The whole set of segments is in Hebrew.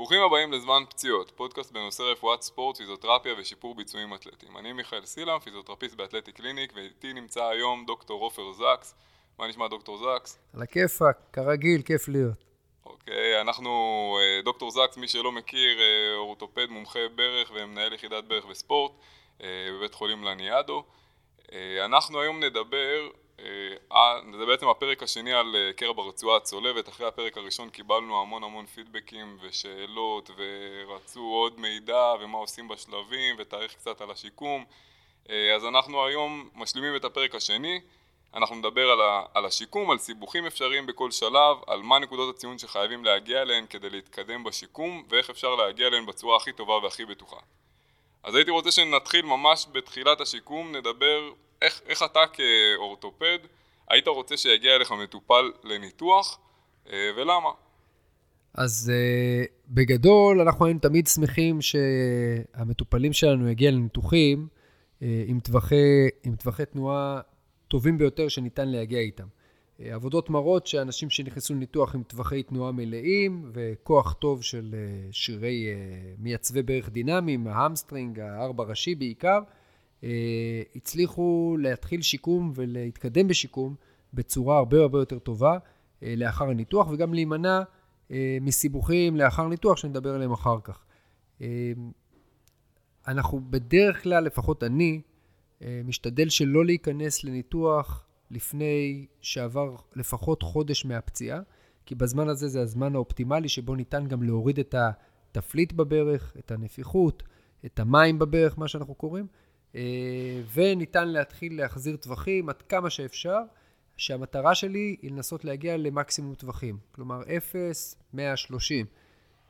ברוכים הבאים לזמן פציעות, פודקאסט בנושא רפואת ספורט, פיזיותרפיה ושיפור ביצועים אתלטיים. אני מיכאל סילם, פיזיותרפיסט ב Athletic Clinic, ואיתי נמצא היום דוקטור עופר זקס. מה נשמע דוקטור זקס? על הכיפאק, כרגיל, כיף להיות. אוקיי, אנחנו, אה, דוקטור זקס, מי שלא מכיר, אה, אורתופד מומחה ברך ומנהל יחידת ברך וספורט אה, בבית חולים לניאדו. אנחנו היום נדבר זה בעצם הפרק השני על אה, קרע ברצועה הצולבת, אחרי הפרק הראשון קיבלנו המון המון פידבקים ושאלות ורצו עוד מידע ומה עושים בשלבים ונאריך קצת על השיקום. אה, אז אנחנו היום משלימים את הפרק השני. אנחנו נדבר על, על השיקום, על סיבוכים אפשריים בכל שלב, על מה נקודות הציון שחייבים להגיע אליהן כדי להתקדם בשיקום ואיך אפשר להגיע אליהן בצורה הכי טובה והכי בטוחה. אז הייתי רוצה שנתחיל ממש בתחילת השיקום, נדבר איך, איך אתה כאורתופד היית רוצה שיגיע אליך מטופל לניתוח אה, ולמה? אז uh, בגדול אנחנו היינו תמיד שמחים שהמטופלים שלנו יגיע לניתוחים uh, עם, טווחי, עם טווחי תנועה טובים ביותר שניתן להגיע איתם. עבודות מראות שאנשים שנכנסו לניתוח עם טווחי תנועה מלאים וכוח טוב של שרירי מייצבי ברך דינמיים, ה hamstring, הארבע ראשי בעיקר, אה, הצליחו להתחיל שיקום ולהתקדם בשיקום בצורה הרבה הרבה יותר טובה אה, לאחר הניתוח, וגם להימנע אה, מסיבוכים לאחר ניתוח, שנדבר עליהם אחר כך. אנחנו בדרך כלל, לפחות אני, משתדל שלא להיכנס לניתוח לפני שעבר לפחות חודש מהפציעה, כי בזמן הזה זה הזמן האופטימלי שבו ניתן גם להוריד את התפליט בברך, את הנפיחות, את המים בברך, מה שאנחנו קוראים, אה, וניתן להתחיל להחזיר טווחים עד כמה שאפשר, שהמטרה שלי היא לנסות להגיע למקסימום טווחים, כלומר 0, 130.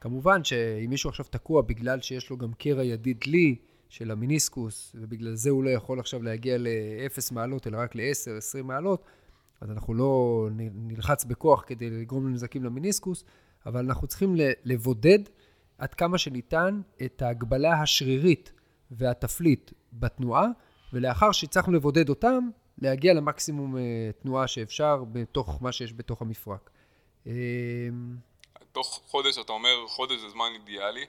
כמובן שאם מישהו עכשיו תקוע בגלל שיש לו גם קרע ידיד לי של המיניסקוס, ובגלל זה הוא לא יכול עכשיו להגיע ל-0 מעלות, אלא רק ל-10, 20 מעלות, אז אנחנו לא נלחץ בכוח כדי לגרום לנזקים למיניסקוס, אבל אנחנו צריכים לבודד עד כמה שניתן את ההגבלה השרירית והתפליט בתנועה, ולאחר שהצלחנו לבודד אותם, להגיע למקסימום אה, תנועה שאפשר בתוך מה שיש בתוך המפרק. אה, תוך חודש, אתה אומר חודש זה זמן אידיאלי,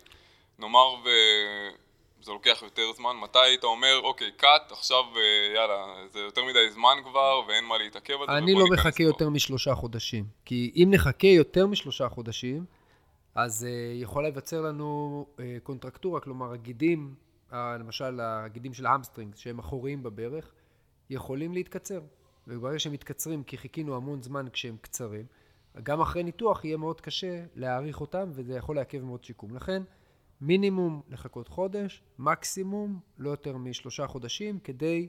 נאמר וזה לוקח יותר זמן, מתי היית אומר, אוקיי, cut, עכשיו אה, יאללה, זה יותר מדי זמן כבר ואין מה להתעכב על זה. אני לא מחכה יותר משלושה חודשים, כי אם נחכה יותר משלושה חודשים, אז אה, יכולה להיווצר לנו אה, קונטרקטורה, כלומר הגידים למשל הגידים של ה hamstring, שהם אחוריים בברך, יכולים להתקצר. וברגע שהם מתקצרים, כי חיכינו המון זמן כשהם קצרים, גם אחרי ניתוח יהיה מאוד קשה להעריך אותם, וזה יכול לעכב מאוד שיקום. לכן, מינימום לחכות חודש, מקסימום לא יותר משלושה חודשים, כדי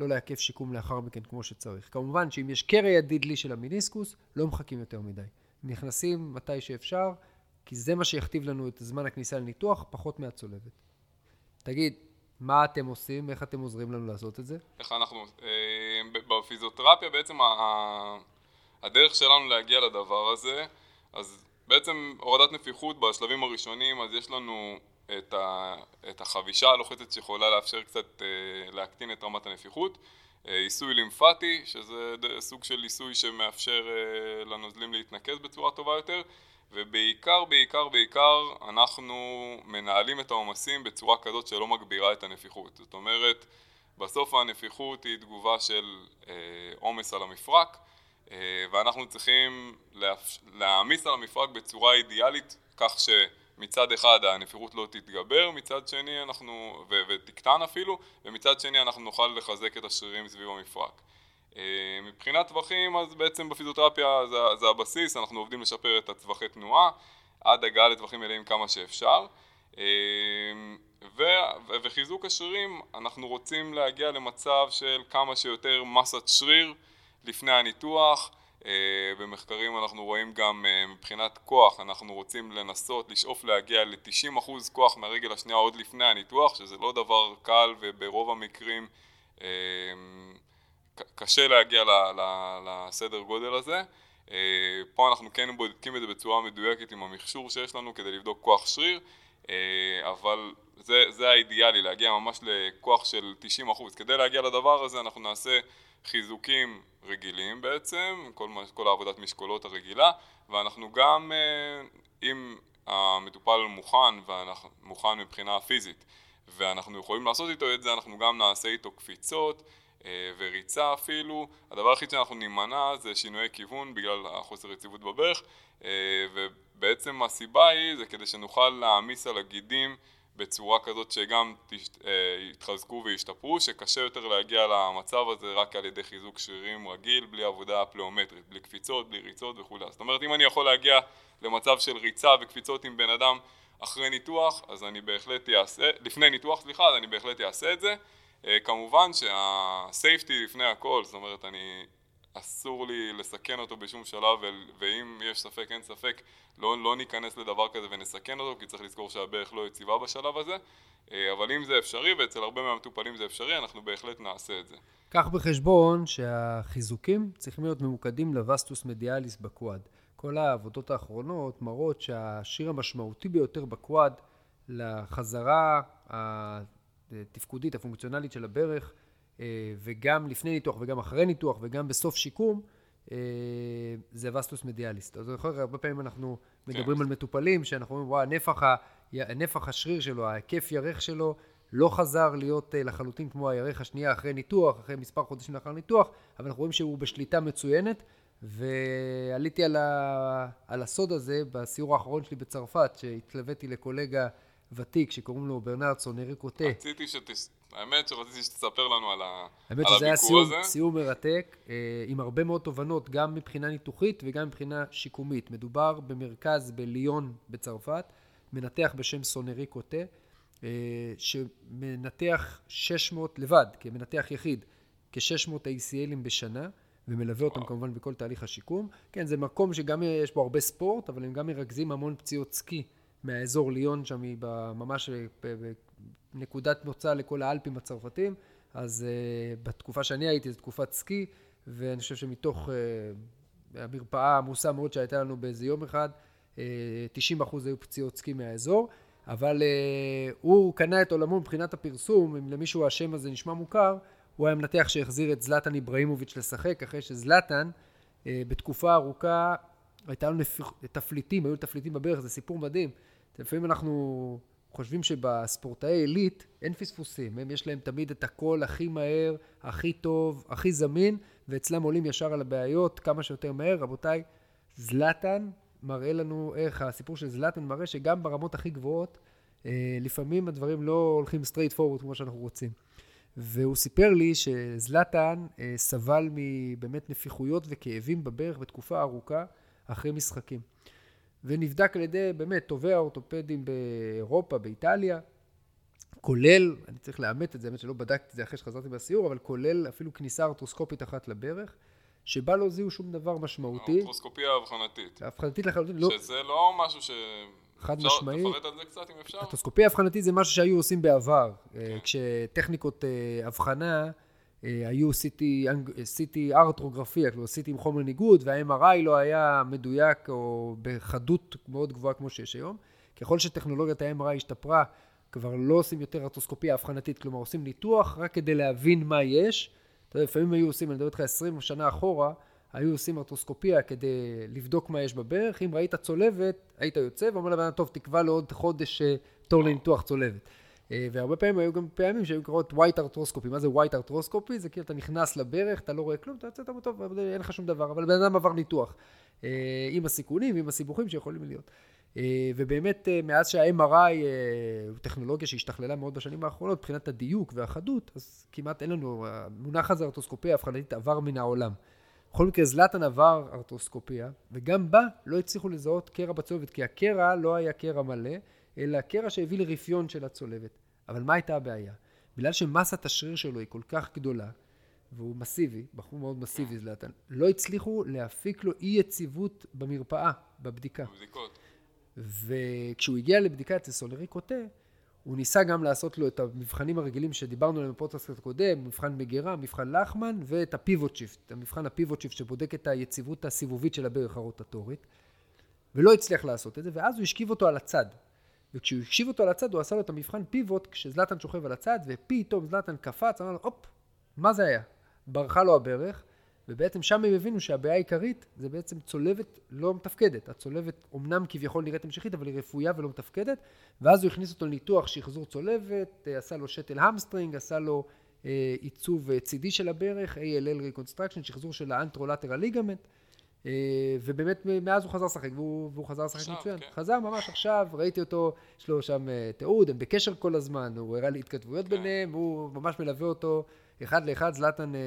לא לעכב שיקום לאחר מכן כמו שצריך. כמובן שאם יש קרע ידיד לי של המיניסקוס, לא מחכים יותר מדי. נכנסים מתי שאפשר, כי זה מה שיכתיב לנו את זמן הכניסה לניתוח, פחות מהצולבת. תגיד, מה אתם עושים? איך אתם עוזרים לנו לעשות את זה? איך אנחנו... אה, בפיזיותרפיה בעצם הדרך שלנו להגיע לדבר הזה, אז בעצם הורדת נפיחות בשלבים הראשונים, אז יש לנו את, ה, את החבישה הלוחצת שיכולה לאפשר קצת אה, להקטין את רמת הנפיחות, אה, עיסוי לימפטי, שזה סוג של עיסוי שמאפשר לנוזלים להתנקז בצורה טובה יותר, ובעיקר, בעיקר, בעיקר אנחנו מנהלים את העומסים בצורה כזאת שלא מגבירה את הנפיחות. זאת אומרת, בסוף הנפיחות היא תגובה של אה, עומס על המפרק, אה, ואנחנו צריכים להעמיס על המפרק בצורה אידיאלית, כך שמצד אחד הנפיחות לא תתגבר, מצד שני אנחנו, ו- ותקטן אפילו, ומצד שני אנחנו נוכל לחזק את השרירים סביב המפרק. אה, מבחינת טווחים אז בעצם בפיזיותרפיה זה, זה הבסיס, אנחנו עובדים לשפר את הטווחי תנועה עד הגעה לטווחים מלאים כמה שאפשר. אה, ו, וחיזוק השרירים אנחנו רוצים להגיע למצב של כמה שיותר מסת שריר לפני הניתוח. אה, במחקרים אנחנו רואים גם מבחינת כוח אנחנו רוצים לנסות לשאוף להגיע ל-90% כוח מהרגל השנייה עוד לפני הניתוח שזה לא דבר קל וברוב המקרים קשה להגיע לסדר גודל הזה. אה, פה אנחנו כן בודקים את זה בצורה מדויקת עם המכשור שיש לנו כדי לבדוק כוח שריר, אה, אבל זה, זה האידיאלי, להגיע ממש לכוח של 90%. כדי להגיע לדבר הזה אנחנו נעשה חיזוקים רגילים בעצם, כל, כל העבודת משקולות הרגילה, ואנחנו גם, אה, אם המטופל מוכן, מוכן מבחינה פיזית, ואנחנו יכולים לעשות איתו את זה, אנחנו גם נעשה איתו קפיצות וריצה אפילו. הדבר היחיד שאנחנו נימנע זה שינויי כיוון בגלל החוסר יציבות בברך, אה, ובעצם הסיבה היא זה כדי שנוכל להעמיס על הגידים בצורה כזאת שגם אה, יתחזקו וישתפרו, שקשה יותר להגיע למצב הזה רק על ידי חיזוק שרירים רגיל, בלי עבודה פלאומטרית, בלי קפיצות, בלי ריצות וכולי. זאת אומרת, אם אני יכול להגיע למצב של ריצה וקפיצות עם בן אדם אחרי ניתוח, אז אני בהחלט אעשה, לפני ניתוח, סליחה, אז אני בהחלט אעשה את זה. אה, כמובן שהסייפטי לפני הכל, זאת אומרת, אני אסור לי לסכן אותו בשום שלב, ואם יש ספק אין ספק, לא, לא ניכנס לדבר כזה ונסכן אותו, כי צריך לזכור שהברך לא יציבה בשלב הזה, אה, אבל אם זה אפשרי, ואצל הרבה מהמטופלים זה אפשרי, אנחנו בהחלט נעשה את זה. קח בחשבון שהחיזוקים צריכים להיות ממוקדים לווסטוס מדיאליס בקוואד. כל העבודות האחרונות מראות שהשיר המשמעותי ביותר בקוואד לחזרה התפקודית, הפונקציונלית של הברך, אה, וגם לפני ניתוח וגם אחרי ניתוח וגם בסוף שיקום, אה, זה וסטוס מדיאליסט. אז יכול להיות, הרבה פעמים אנחנו מדברים כן. על מטופלים, שאנחנו אומרים, וואו, נפח, ה... נפח השריר שלו, ההיקף ירך שלו, לא חזר להיות אה, לחלוטין כמו הירך השנייה אחרי ניתוח, אחרי מספר חודשים לאחר ניתוח, אבל אנחנו רואים שהוא בשליטה מצוינת, ועליתי על, ה... על הסוד הזה בסיור האחרון שלי בצרפת, שהתלוויתי לקולגה ותיק שקוראים לו ברנרד סונרי קוטה. רציתי שתס... האמת שרציתי שתספר לנו על, ה... האמת על שזה היה סיום, הזה. סיום מרתק, אה, עם הרבה מאוד תובנות, גם מבחינה ניתוחית וגם מבחינה שיקומית. מדובר במרכז בליון בצרפת, מנתח בשם סונרי קוטה, אה, שמנתח 600 לבד, כמנתח יחיד, כ-600 ACLים בשנה. ומלווה אותם כמובן בכל תהליך השיקום. כן, זה מקום שגם יש בו הרבה ספורט, אבל הם גם מרכזים המון פציעות סקי מהאזור ליון שם, היא ממש בנקודת מוצא לכל האלפים הצרפתים, אז uh, בתקופה שאני הייתי זו תקופת סקי, ואני חושב שמתוך uh, המרפאה העמוסה מאוד שהייתה לנו באיזה יום אחד, uh, אה, 90% היו פציעות סקי מהאזור, אבל uh, הוא קנה את עולמו מבחינת הפרסום, אם למישהו השם הזה נשמע מוכר, הוא היה מנתח שהחזיר את זלטן איבראימוביץ' לשחק, אחרי שזלטן בתקופה ארוכה הייתה לו תפליטים, היו תפליטים בברך, זה סיפור מדהים. לפעמים אנחנו חושבים שבספורטאי עילית אין פספוסים, הם יש להם תמיד את הכל הכי מהר, הכי טוב, הכי זמין, ואצלם עולים ישר על הבעיות כמה שיותר מהר. רבותיי, זלטן מראה לנו איך הסיפור של זלטן מראה שגם ברמות הכי גבוהות, אה, לפעמים הדברים לא הולכים straightforward כמו שאנחנו רוצים. והוא סיפר לי שזלטן אה, סבל מבאמת נפיחויות וכאבים בברך בתקופה ארוכה אחרי משחקים. ונבדק על ידי באמת טובי האורתופדים באירופה, באיטליה, כולל, אני צריך לאמת את זה, האמת שלא בדקתי את זה אחרי שחזרתי מהסיור, אבל כולל אפילו כניסה ארטרוסקופית אחת לברך, שבה לא זיהו שום דבר משמעותי. ארטרוסקופיה אבחנתית. אבחנתית לחלוטין, לא... שזה לא משהו ש... חד משמעית. תפרט על זה קצת אם אפשר. ארטרוסקופיה אבחנתית זה משהו שהיו עושים בעבר, כן. כשטכניקות אה, אבחנה אה, היו CT, CT ארטרוגרפיה, כלומר CT עם חומר ניגוד, וה-MRI לא היה מדויק או בחדות מאוד גבוהה כמו שיש היום. ככל שטכנולוגיית ה-MRI השתפרה, כבר לא עושים יותר ארטרוסקופיה אבחנתית, כלומר עושים ניתוח רק כדי להבין מה יש. אתה יודע, לפעמים היו עושים, אני מדבר איתך 20 שנה אחורה, היו עושים ארטרוסקופיה כדי לבדוק מה יש בברך. אם ראית צולבת, היית יוצא ואומר לבן טוב, תקבע לעוד חודש אה, תור לניתוח צולבת. אה, והרבה פעמים היו גם פעמים שהיו קוראות ווייט ארטרוסקופי. מה זה ווייט ארטרוסקופי? זה כאילו אתה נכנס לברך, אתה לא רואה כלום, אתה יוצא טוב, אבל אין לך שום דבר, אבל בן אדם עבר ניתוח. אה, עם הסיכונים ועם הסיבוכים שיכולים להיות. אה, ובאמת, מאז שה-MRI הוא טכנולוגיה שהשתכללה מאוד בשנים האחרונות, מבחינת הדיוק והחדות, אז כמעט אין לנו, המונח הזה ארטרוסקופיה אבחנתית עבר מן העולם. בכל מקרה, זלטן עבר ארטרוסקופיה, וגם בה לא הצליחו לזהות קרע בצולבת, כי הקרע לא היה קרע מלא, אלא קרע שהביא לרפיון של הצולבת. אבל מה הייתה הבעיה? בגלל שמסת השריר שלו היא כל כך גדולה, והוא מסיבי, בחור מאוד מסיבי זלטן, לא הצליחו להפיק לו אי יציבות במרפאה, בבדיקה. בבדיקות. וכשהוא הגיע לבדיקה אצל סונרי קוטה, הוא ניסה גם לעשות לו את המבחנים הרגילים שדיברנו עליהם בפודקאסט הקודם, מבחן מגירה, מבחן לחמן ואת ה pivot shift, המבחן ה pivot shift שבודק את היציבות הסיבובית של הברך הרוטטורית, ולא הצליח לעשות את זה, ואז הוא השכיב אותו על הצד. וכשהוא השכיב אותו על הצד, הוא עשה לו את המבחן pivot, כשזלטן שוכב על הצד, ופתאום זלטן קפץ, אמר לו, הופ, מה זה היה? ברחה לו הברך, ובעצם שם הם הבינו שהבעיה העיקרית זה בעצם צולבת לא מתפקדת. הצולבת אומנם כביכול נראית המשכית, אבל היא רפויה ולא מתפקדת, ואז הוא הכניס אותו לניתוח שחזור צולבת, אה, עשה לו שתל hamstring, עשה לו אה, ייצוב אה, צידי של הברך, ALL Reconstruction, שחזור של ה anterolateral ligament, ובאמת מאז הוא חזר לשחק, והוא, והוא חזר לשחק מצוין. כן. חזר ממש עכשיו, ראיתי אותו, יש לו שם אה, תיעוד, הם בקשר כל הזמן, הוא הראה לי התכתבויות כן. ביניהם, הוא ממש מלווה אותו אחד לאחד, זלאטן, אה,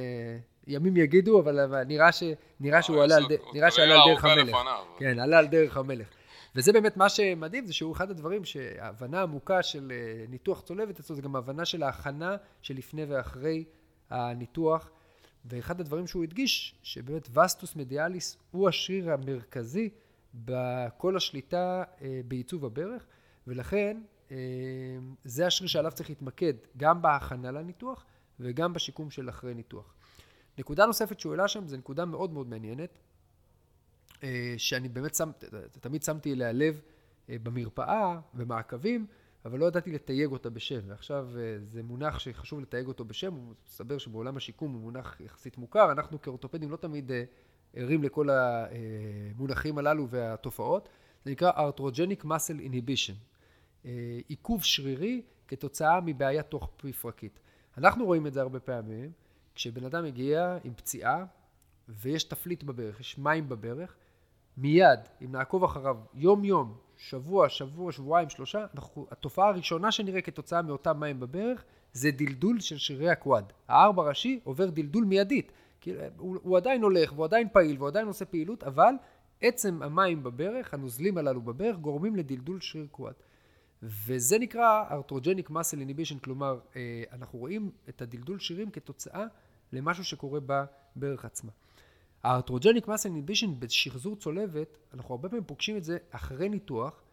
ימים יגידו, אבל נראה, ש, נראה שהוא עלה על, נראה שעלה על דרך המלך. כן, עלה על דרך המלך. וזה באמת מה שמדהים, זה שהוא אחד הדברים שההבנה עמוקה של ניתוח צולבת אצלו, זה גם ההבנה של ההכנה שלפני ואחרי הניתוח. ואחד הדברים שהוא הדגיש, שבאמת וסטוס מדיאליס הוא השריר המרכזי בכל השליטה אה, בעיצוב הברך, ולכן אה, זה השריר שעליו צריך להתמקד גם בהכנה לניתוח וגם בשיקום של אחרי ניתוח. נקודה נוספת שהוא העלה שם, זו נקודה מאוד מאוד מעניינת, אה, שאני באמת שם, תמיד שמתי אליה לב במרפאה, במעקבים, אבל לא ידעתי לתייג אותה בשם, ועכשיו אה, זה מונח שחשוב לתייג אותו בשם, הוא מסתבר שבעולם השיקום הוא מונח יחסית מוכר, אנחנו כאורתופדים לא תמיד אה, ערים לכל המונחים הללו והתופעות, זה נקרא Muscle Inhibition, אה, עיכוב שרירי כתוצאה מבעיה תוך מפרקית. אנחנו רואים את זה הרבה פעמים, כשבן אדם מגיע עם פציעה ויש תפליט בברך, יש מים בברך, מיד, אם נעקוב אחריו יום-יום, שבוע, שבוע, שבועיים, שלושה, אנחנו, התופעה הראשונה שנראה כתוצאה מאותם מים בברך, זה דלדול של שרירי הקוואד. הארבע ראשי עובר דלדול מיידית. כי הוא, הוא עדיין הולך, והוא עדיין פעיל, והוא עדיין עושה פעילות, אבל עצם המים בברך, הנוזלים הללו בברך, גורמים לדלדול שריר קוואד. וזה נקרא ארטרוג'ניק מסל איניבישן, כלומר, אה, אנחנו רואים את הדלדול שרירים כתוצאה למשהו שקורה בברך עצמה. הארטרוג'ניק מסל איניבישן בשחזור צולבת, אנחנו הרבה פעמים פוגשים את זה אחרי ניתוח,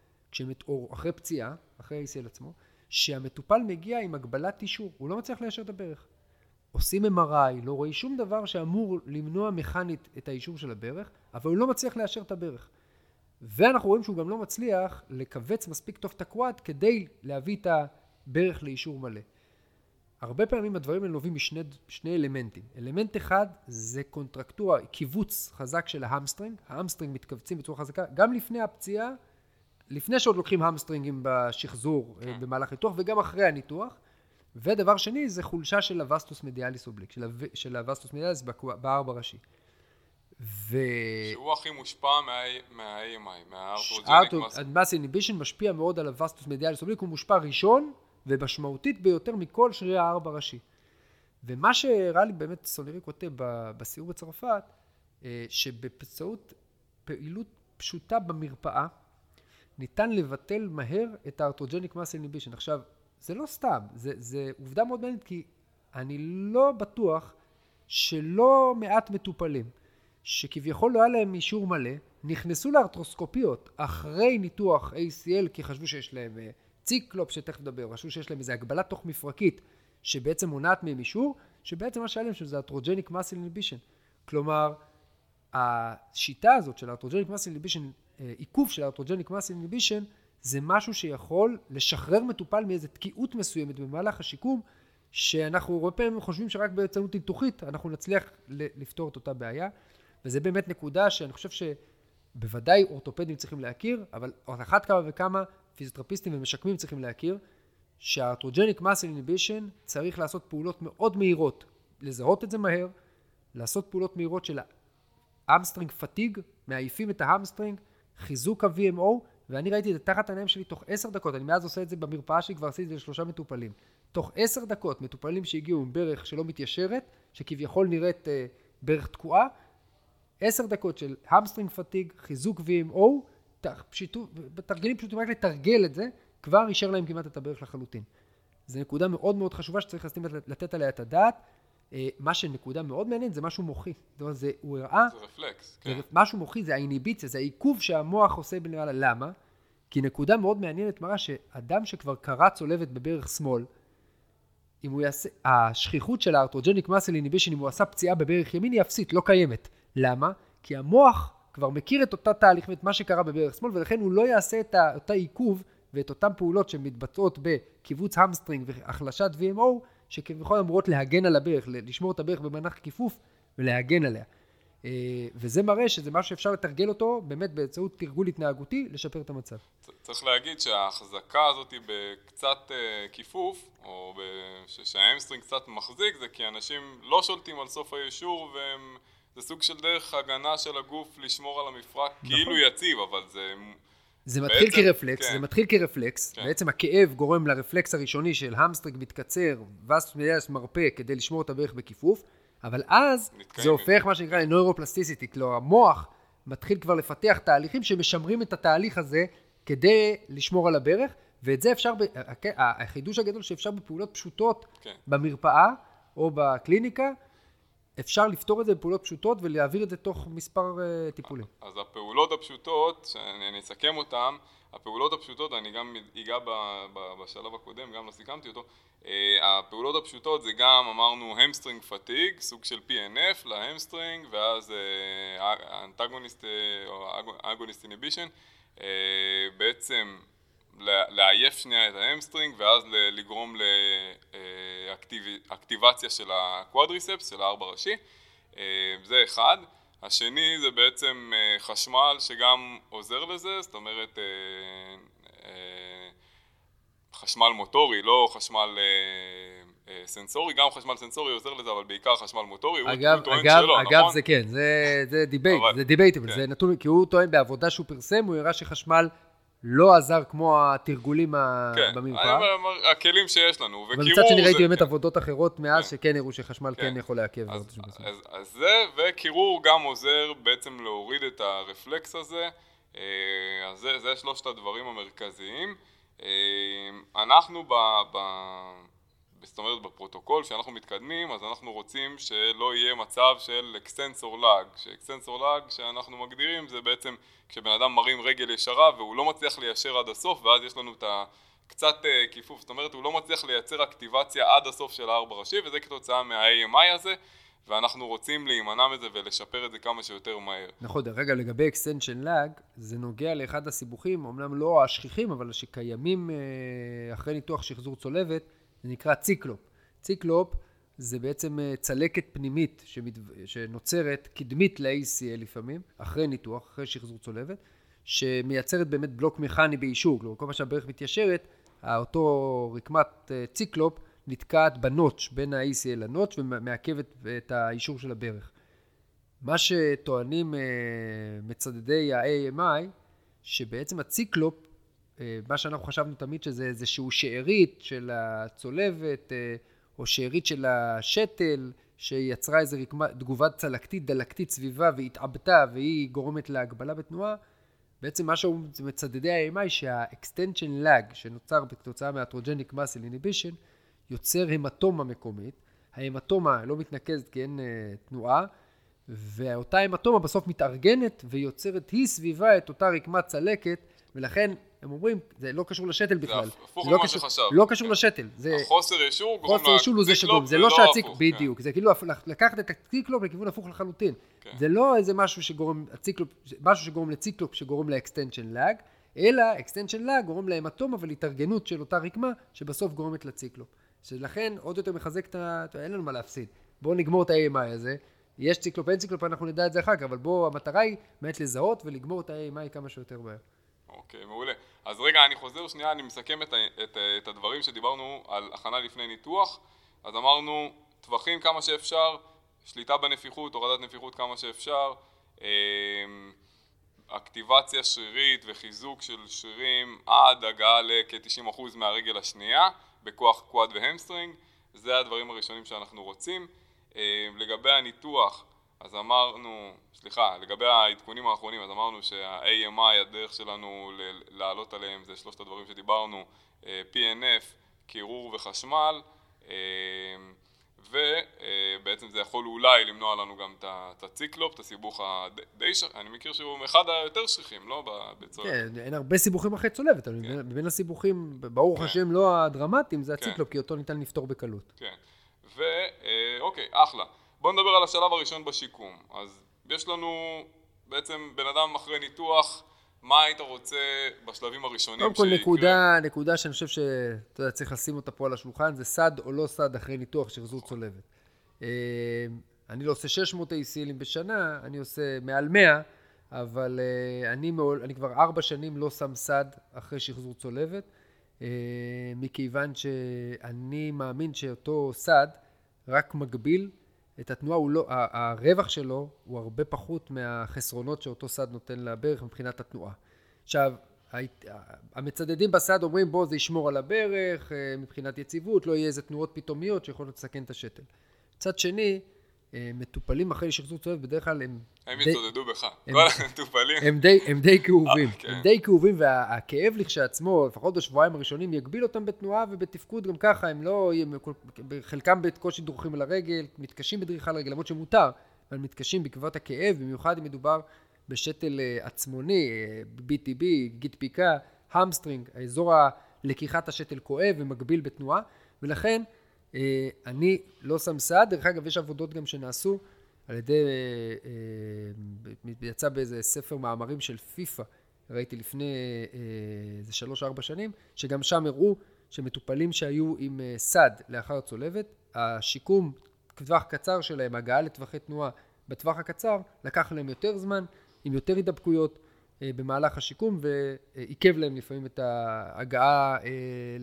או אחרי פציעה, אחרי ה-ACL עצמו, שהמטופל מגיע עם הגבלת אישור, הוא לא מצליח ליישר את הברך. עושים MRI, לא רואים שום דבר שאמור למנוע מכנית את היישור של הברך, אבל הוא לא מצליח ליישר את הברך. ואנחנו רואים שהוא גם לא מצליח לכווץ מספיק טוב את ה quad כדי להביא את הברך ליישור מלא. הרבה פעמים הדברים האלה נובעים משני אלמנטים. אלמנט אחד זה קונטרקטורה, כיווץ חזק של ה hamstring, ה hamstring מתכווצים בצורה חזקה, גם לפני הפציעה, לפני שעוד לוקחים המסטרינגים בשחזור אה, כן. במהלך הניתוח וגם אחרי הניתוח. ודבר שני זה חולשה של ה vastus medialis oblique, של, הו... של ה vastus medialis בארבע ראשי. ו... שהוא הכי מושפע מה-AMI, מה-Arthrogenic muscle inhibition משפיע מאוד על ה vastus medialis oblique, הוא מושפע ראשון ומשמעותית ביותר מכל שרירי הארבע ראשי. ומה שהראה לי באמת סונרי קוטה בסיור בצרפת, אה, שבאמצעות פעילות פשוטה במרפאה, ניתן לבטל מהר את הארטרוג'ניק מס איניבישן. עכשיו, זה לא סתם, זה, זה עובדה מאוד מעניינת, כי אני לא בטוח שלא מעט מטופלים, שכביכול לא היה להם אישור מלא, נכנסו לארטרוסקופיות אחרי ניתוח ACL, כי חשבו שיש להם אה, ציקלופ שתכף נדבר, חשבו שיש להם איזו הגבלה תוך מפרקית שבעצם מונעת מהם אישור, שבעצם מה שהיה להם שזה אטרוג'ניק מסל אינבישן. כלומר, השיטה הזאת של ה arthrogenic muscle inhibition, עיכוב של ה arthrogenic muscle inhibition, זה משהו שיכול לשחרר מטופל מאיזו תקיעות מסוימת במהלך השיקום, שאנחנו הרבה פעמים חושבים שרק באמצעות ניתוחית אנחנו נצליח לפתור את אותה בעיה, וזה באמת נקודה שאני חושב שבוודאי אורתופדים צריכים להכיר, אבל אחת כמה וכמה פיזיותרפיסטים ומשקמים צריכים להכיר, שה arthrogenic muscle inhibition צריך לעשות פעולות מאוד מהירות, לזהות את זה מהר, לעשות פעולות מהירות של hamstring fatigue, מעייפים את ה hamstring, חיזוק ה-VMO, ואני ראיתי את זה תחת העיניים שלי תוך עשר דקות, אני מאז עושה את זה במרפאה שלי, כבר עשיתי את זה לשלושה מטופלים. תוך עשר דקות, מטופלים שהגיעו עם ברך שלא מתיישרת, שכביכול נראית אה, ברך תקועה, עשר דקות של hamstring fatigue, חיזוק VMO, בתרגילים פשוטים רק לתרגל את זה, כבר יישר להם כמעט את הברך לחלוטין. זו נקודה מאוד מאוד חשובה שצריך לשים, לתת עליה את הדעת. אה, מה שנקודה מאוד מעניינת זה משהו מוחי. זאת אומרת, זה, הוא הראה... זה רפלקס, כן. זה משהו מוחי, זה האיניביציה, זה העיכוב שהמוח עושה בנראה למה? כי נקודה מאוד מעניינת מראה שאדם שכבר קרע צולבת בברך שמאל, אם הוא יעשה, השכיחות של הארטרוג'ניק מסל איניבישן, אם הוא עשה פציעה בברך ימין, היא אפסית, לא קיימת. למה? כי המוח כבר מכיר את אותה תהליך ואת מה שקרה בברך שמאל, ולכן הוא לא יעשה את אותה עיכוב ואת אותן פעולות שמתבצעות בכיווץ hamstring והחלשת VMO, שכביכול אמורות להגן על הברך, לשמור את הברך במנח כיפוף ולהגן עליה. אה, וזה מראה שזה משהו שאפשר לתרגל אותו באמת באמצעות תרגול התנהגותי, לשפר את המצב. צריך להגיד שההחזקה הזאת היא בקצת אה, כיפוף, או שה hamstring קצת מחזיק, זה כי אנשים לא שולטים על סוף הישור והם... זה סוג של דרך הגנה של הגוף לשמור על המפרק נכון. כאילו יציב, אבל זה... זה מתחיל בעצם, כרפלקס, כן. זה מתחיל כרפלקס, כן. בעצם הכאב גורם לרפלקס הראשוני שה hamstring מתקצר, ואז יש מרפא כדי לשמור את הברך בכיפוף, אבל אז זה הופך מה שנקרא ל neuroplasticity, כלומר המוח מתחיל כבר לפתח תהליכים שמשמרים את התהליך הזה כדי לשמור על הברך, ואת זה אפשר, החידוש הגדול שאפשר בפעולות פשוטות כן. במרפאה או בקליניקה, אפשר לפתור את זה בפעולות פשוטות ולהעביר את זה תוך מספר אה, טיפולים. אז הפעולות הפשוטות, שאני אסכם אותן, הפעולות הפשוטות, אני גם אגע בשלב הקודם, גם לא סיכמתי אותו, uh, הפעולות הפשוטות זה גם אמרנו hamstring fatigue, סוג של PNF ל hamstring, ואז antagonist uh, או agonist inhibition, בעצם לעייף שנייה את ה hamstring ואז לגרום לאקטיבציה של ה quadriceps, של הארבע ראשי, אה, זה אחד. השני זה בעצם אה, חשמל שגם עוזר לזה, זאת אומרת אה, חשמל מוטורי, לא חשמל סנסורי, גם חשמל סנסורי עוזר לזה, אבל בעיקר חשמל מוטורי, אגב, הוא טוען אגב, שלא, אגב, נכון? זה כן, זה, זה debate, אבל, זה debate, כן. זה נתון, כי הוא טוען בעבודה שהוא פרסם, הוא הראה שחשמל לא עזר כמו התרגולים כן, במרפאה. כן, הכלים שיש לנו, וקירור... אבל מצד שני ראיתי באמת כן. עבודות אחרות מאז כן. שכן הראו שחשמל כן, כן יכול לעכב. אז, אז, אז, אז זה, וקירור גם עוזר בעצם להוריד את הרפלקס הזה. אה, אז זה, זה שלושת הדברים המרכזיים. אה, אנחנו ב... ב זאת אומרת בפרוטוקול שאנחנו מתקדמים אז אנחנו רוצים שלא יהיה מצב של extensor lag ש extensor lag שאנחנו מגדירים זה בעצם כשבן אדם מרים רגל ישרה והוא לא מצליח ליישר עד הסוף ואז יש לנו את הקצת uh, כיפוף זאת אומרת הוא לא מצליח לייצר אקטיבציה עד הסוף של הארבע ראשי וזה כתוצאה מה-AMI הזה ואנחנו רוצים להימנע מזה ולשפר את זה כמה שיותר מהר. נכון, רגע, לגבי extension lag, זה נוגע לאחד הסיבוכים, אמנם לא השכיחים, אבל שקיימים uh, אחרי ניתוח שחזור צולבת, זה נקרא ציקלופ. ציקלופ זה בעצם אה, צלקת פנימית שמת... שנוצרת קדמית ל-ACL לפעמים, אחרי ניתוח, אחרי שחזור צולבת, שמייצרת באמת בלוק מכני באישור, כלומר כל מה שהברך מתיישרת, אותו רקמת אה, ציקלופ נתקעת בנוטש, בין ה-ACL לנוטש ומעכבת את האישור של הברך. מה שטוענים אה, מצדדי ה-AMI, שבעצם הציקלופ מה שאנחנו חשבנו תמיד שזה איזשהו שארית של הצולבת, אה, או שארית של השתל, שיצרה איזו תגובת צלקתית דלקתית סביבה והתעבתה והיא גורמת להגבלה בתנועה, בעצם מה שהוא מצדדי ה-AMI שה-extension lag שנוצר כתוצאה מהטרוג'ניק מסל איניבישן יוצר המטומה מקומית, ההמטומה לא מתנקזת כי אין uh, תנועה ואותה המטומה בסוף מתארגנת ויוצרת היא סביבה את אותה רקמת צלקת ולכן הם אומרים, זה לא קשור לשתל בכלל. זה הפוך לא ממה שחשבתי. לא קשור לשתל. החוסר יישור גורם חוסר יישור הוא זה שגורם, זה לא שהציק, בדיוק, זה כאילו לקחת את הציקלופ לכיוון הפוך לחלוטין. כן. זה לא איזה משהו שגורם, הציקלופ, משהו שגורם לציקלופ שגורם ל extension lag, אלא extension lag גורם להמטומה ולהתארגנות של אותה רקמה, שבסוף גורמת לציקלופ. שלכן עוד יותר מחזק את ה... אין לנו מה להפסיד. בואו נגמור את ה-AMI הזה. יש ציקלופ, אין ציקלופ, אנחנו נדע את זה אחר כך, אבל בואו, המטרה היא באמת לזהות ולגמור את ה-AMI כמה שיותר מהר. אוקיי, מעולה. אז רגע, אני חוזר שנייה, אני מסכם את, את, את הדברים שדיברנו על הכנה לפני ניתוח. אז אמרנו, טווחים כמה שאפשר, שליטה בנפיחות, הורדת נפיחות כמה שאפשר, אמ, אקטיבציה שרירית וחיזוק של שרירים עד הגעה לכ-90% מהרגל השנייה בכוח קוואד והמסטרינג, זה הדברים הראשונים שאנחנו רוצים. אמ, לגבי הניתוח, אז אמרנו, סליחה, לגבי העדכונים האחרונים, אז אמרנו שה-AMI, הדרך שלנו לעלות עליהם זה שלושת הדברים שדיברנו, אה, PNF, קירור וחשמל, אה, ובעצם זה יכול אולי למנוע לנו גם את הציקלופ, את הסיבוך הדי שכיח, אני מכיר שהוא אחד היותר שכיחים, לא בצולבת. כן, אין הרבה סיבוכים אחרי צולבת, אבל כן. בין הסיבוכים, ברוך כן. השם, לא הדרמטיים, זה כן. הציקלופ, כי אותו ניתן לפתור בקלות. כן, ואוקיי, אחלה. בואו נדבר על השלב הראשון בשיקום. אז יש לנו בעצם בן אדם אחרי ניתוח, מה היית רוצה בשלבים הראשונים קודם כל נקודה, נקודה שאני חושב שאתה יודע, צריך לשים אותה פה על השולחן, זה סד או לא סד אחרי ניתוח שחזור צולבת. אה, אני לא עושה 600 ACLים בשנה, אני עושה מעל 100, אבל uh, אני, מעול, אני כבר ארבע שנים לא שם סד אחרי שחזור צולבת, uh, מכיוון שאני מאמין שאותו סד רק מגביל את התנועה, לא, הרווח שלו הוא הרבה פחות מהחסרונות שאותו סד נותן לברך מבחינת התנועה. עכשיו, המצדדים בסד אומרים בוא זה ישמור על הברך אה, מבחינת יציבות, לא יהיה איזה תנועות פתאומיות שיכולות לסכן את השתל. מצד שני, מטופלים אחרי שחזור צולב בדרך כלל הם... הם יצודדו בך, כל המטופלים. הם די, הם די כאובים, אה, כן. הם די כאובים והכאב לכשעצמו, לפחות בשבועיים הראשונים, יגביל אותם בתנועה ובתפקוד גם ככה, הם לא, חלקם בקושי דורכים על הרגל, מתקשים בדריכה על הרגל, למרות שמותר, אבל מתקשים בעקבות הכאב, במיוחד אם מדובר בשתל אה, עצמוני, BTB, גיד פיקה, hamstring, האזור הלקיחת השתל כואב ומגביל בתנועה, ולכן אה, אני לא שם סעד, דרך אגב יש עבודות גם שנעשו על ידי, אה, יצא באיזה ספר מאמרים של פיפ"א, ראיתי לפני איזה שלוש-ארבע שנים, שגם שם הראו שמטופלים שהיו עם סד לאחר צולבת, השיקום, טווח קצר שלהם, הגעה לטווחי תנועה בטווח הקצר, לקח להם יותר זמן, עם יותר הידבקויות אה, במהלך השיקום ועיכב להם לפעמים את ההגעה אה,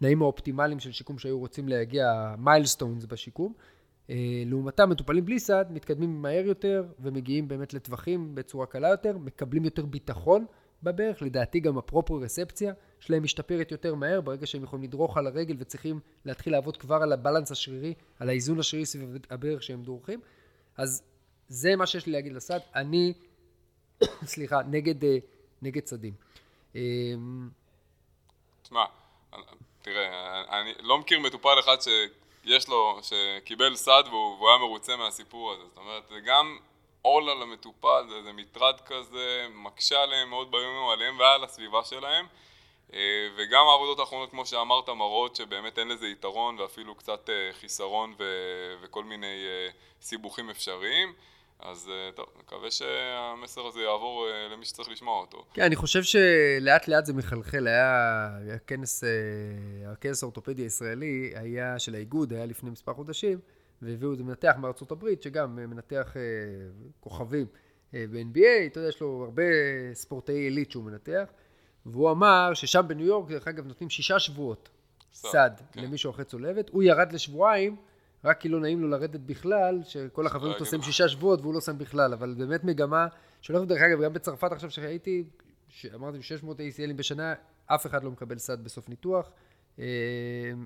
לתנאים האופטימליים של שיקום שהיו רוצים להגיע, מיילסטונס בשיקום. אה, לעומתם מטופלים בלי סד מתקדמים מהר יותר ומגיעים באמת לטווחים בצורה קלה יותר, מקבלים יותר ביטחון בברך, לדעתי גם הפרופו-רספציה שלהם משתפרת יותר מהר ברגע שהם יכולים לדרוך על הרגל וצריכים להתחיל לעבוד כבר על הבלנס השרירי, על האיזון השרירי סביב הברך שהם דורכים. אז זה מה שיש לי להגיד לסד. אני, סליחה, נגד, אה, נגד צדים. אמ, תשמע, תראה, אני לא מכיר מטופל אחד שיש לו, שקיבל סד והוא, והוא היה מרוצה מהסיפור הזה. זאת אומרת, זה גם עול על המטופל, זה, זה מטרד כזה, מקשה עליהם מאוד ביום עליהם ועל הסביבה שלהם. אה, וגם העבודות האחרונות, כמו שאמרת, מראות שבאמת אין לזה יתרון ואפילו קצת אה, חיסרון ו- וכל מיני סיבוכים אפשריים. אז אה, טוב, מקווה שהמסר הזה יעבור אה, למי שצריך לשמוע אותו. כן, אני חושב שלאט לאט זה מחלחל. היה, היה כנס, אה, הכנס האורתופדי הישראלי, היה של האיגוד, היה לפני מספר חודשים, והביאו איזה מנתח מארצות הברית, שגם מנתח כוכבים ב-NBA, אתה יודע, יש לו הרבה ספורטאי עילית שהוא מנתח, והוא אמר ששם בניו יורק, דרך אגב, נותנים שישה שבועות סד כן. למישהו אחרי צולבת, הוא ירד לשבועיים, רק כי לא נעים לו לרדת בכלל, שכל החברים עושים שישה שבועות והוא לא שם בכלל, אבל באמת מגמה, שלא דרך אגב, גם בצרפת עכשיו שהייתי, אמרתי 600 ACLים בשנה, אף אחד לא מקבל סד בסוף ניתוח, אה,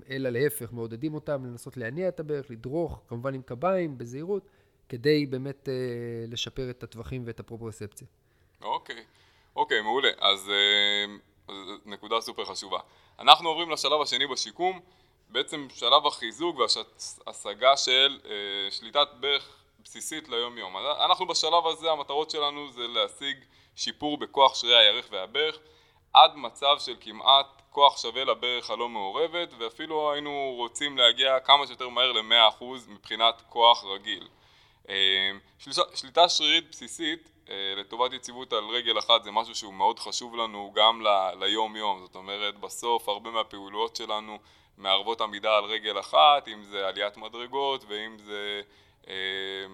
אלא להפך, מעודדים אותם לנסות להניע את הברך, לדרוך, כמובן עם קביים, בזהירות, כדי באמת אה, לשפר את הטווחים ואת הפרופרספציה. אוקיי, אוקיי, מעולה. אז, אה, אז נקודה סופר חשובה. אנחנו עוברים לשלב השני בשיקום. בעצם שלב החיזוק והשגה של אה, שליטת ברך בסיסית ליום יום. אנחנו בשלב הזה המטרות שלנו זה להשיג שיפור בכוח שרירי הירך והברך עד מצב של כמעט כוח שווה לברך הלא מעורבת ואפילו היינו רוצים להגיע כמה שיותר מהר ל-100% מבחינת כוח רגיל. אה, שליטה שרירית בסיסית אה, לטובת יציבות על רגל אחת זה משהו שהוא מאוד חשוב לנו גם ליום יום זאת אומרת בסוף הרבה מהפעולות שלנו מערבות עמידה על רגל אחת, אם זה עליית מדרגות ואם זה אה,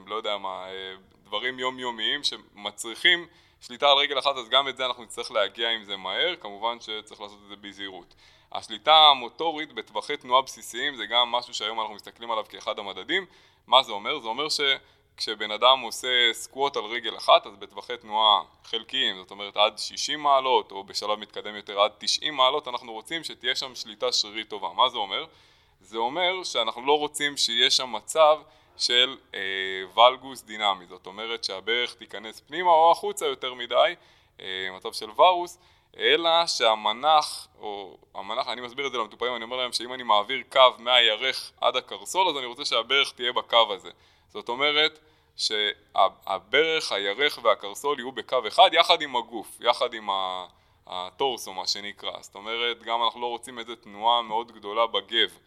לא יודע מה, אה, דברים יומיומיים שמצריכים שליטה על רגל אחת אז גם את זה אנחנו נצטרך להגיע עם זה מהר, כמובן שצריך לעשות את זה בזהירות. השליטה המוטורית בטווחי תנועה בסיסיים זה גם משהו שהיום אנחנו מסתכלים עליו כאחד המדדים. מה זה אומר? זה אומר ש... כשבן אדם עושה סקווט על רגל אחת אז בטווחי תנועה חלקיים, זאת אומרת עד 60 מעלות או בשלב מתקדם יותר עד 90 מעלות אנחנו רוצים שתהיה שם שליטה שרירית טובה. מה זה אומר? זה אומר שאנחנו לא רוצים שיהיה שם מצב של אה, ולגוס דינמי, זאת אומרת שהברך תיכנס פנימה או החוצה יותר מדי, אה, מצב של ורוס, אלא שהמנח, או המנח, אני מסביר את זה למטופלים, אני אומר להם שאם אני מעביר קו מהירך עד הקרסול אז אני רוצה שהברך תהיה בקו הזה. זאת אומרת שהברך, הירך והקרסול יהיו בקו אחד יחד עם הגוף, יחד עם הטורסו מה שנקרא, זאת אומרת גם אנחנו לא רוצים איזה תנועה מאוד גדולה בגב.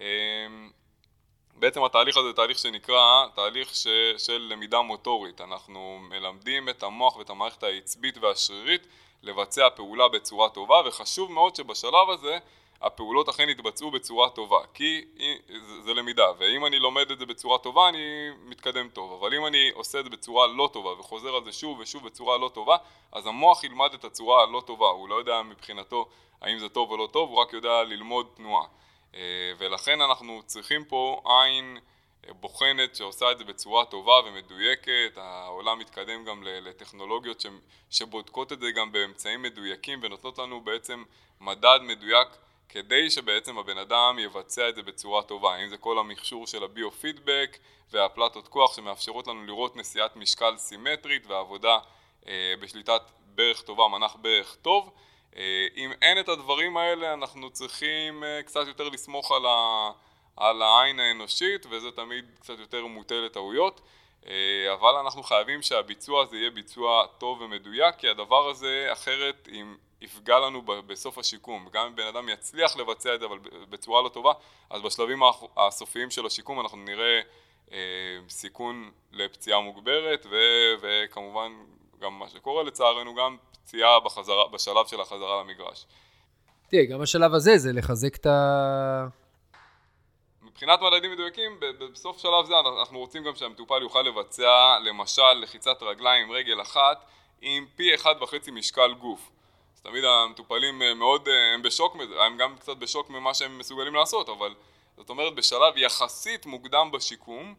אמ, בעצם התהליך הזה זה תהליך שנקרא תהליך ש, של למידה מוטורית, אנחנו מלמדים את המוח ואת המערכת העצבית והשרירית לבצע פעולה בצורה טובה וחשוב מאוד שבשלב הזה הפעולות אכן יתבצעו בצורה טובה, כי זה, למידה, ואם אני לומד את זה בצורה טובה אני מתקדם טוב, אבל אם אני עושה את זה בצורה לא טובה וחוזר על זה שוב ושוב בצורה לא טובה, אז המוח ילמד את הצורה הלא טובה, הוא לא יודע מבחינתו האם זה טוב או לא טוב, הוא רק יודע ללמוד תנועה. אה, ולכן אנחנו צריכים פה עין בוחנת שעושה את זה בצורה טובה ומדויקת, העולם מתקדם גם לטכנולוגיות שבודקות את זה גם באמצעים מדויקים ונותנות לנו בעצם מדד מדויק כדי שבעצם הבן אדם יבצע את זה בצורה טובה, אם זה כל המכשור של הביו-פידבק והפלטות כוח שמאפשרות לנו לראות נשיאת משקל סימטרית ועבודה אה, בשליטת ברך טובה, מנח ברך טוב. אה, אם אין את הדברים האלה אנחנו צריכים אה, קצת יותר לסמוך על, ה, על העין האנושית וזה תמיד קצת יותר מוטה לטעויות אבל אנחנו חייבים שהביצוע הזה יהיה ביצוע טוב ומדויק כי הדבר הזה אחרת אם יפגע לנו בסוף השיקום. גם אם בן אדם יצליח לבצע את זה אבל בצורה לא טובה, אז בשלבים הסופיים של השיקום אנחנו נראה אה, סיכון לפציעה מוגברת ו- וכמובן גם מה שקורה לצערנו גם פציעה בחזרה, בשלב של החזרה למגרש. תראה, גם השלב הזה זה לחזק את ה... מבחינת מדדים מדויקים, בסוף שלב זה אנחנו רוצים גם שהמטופל יוכל לבצע למשל לחיצת רגליים עם רגל אחת עם פי אחד וחצי משקל גוף. אז תמיד המטופלים אה, מאוד, אה, הם בשוק הם גם קצת בשוק ממה שהם מסוגלים לעשות, אבל זאת אומרת בשלב יחסית מוקדם בשיקום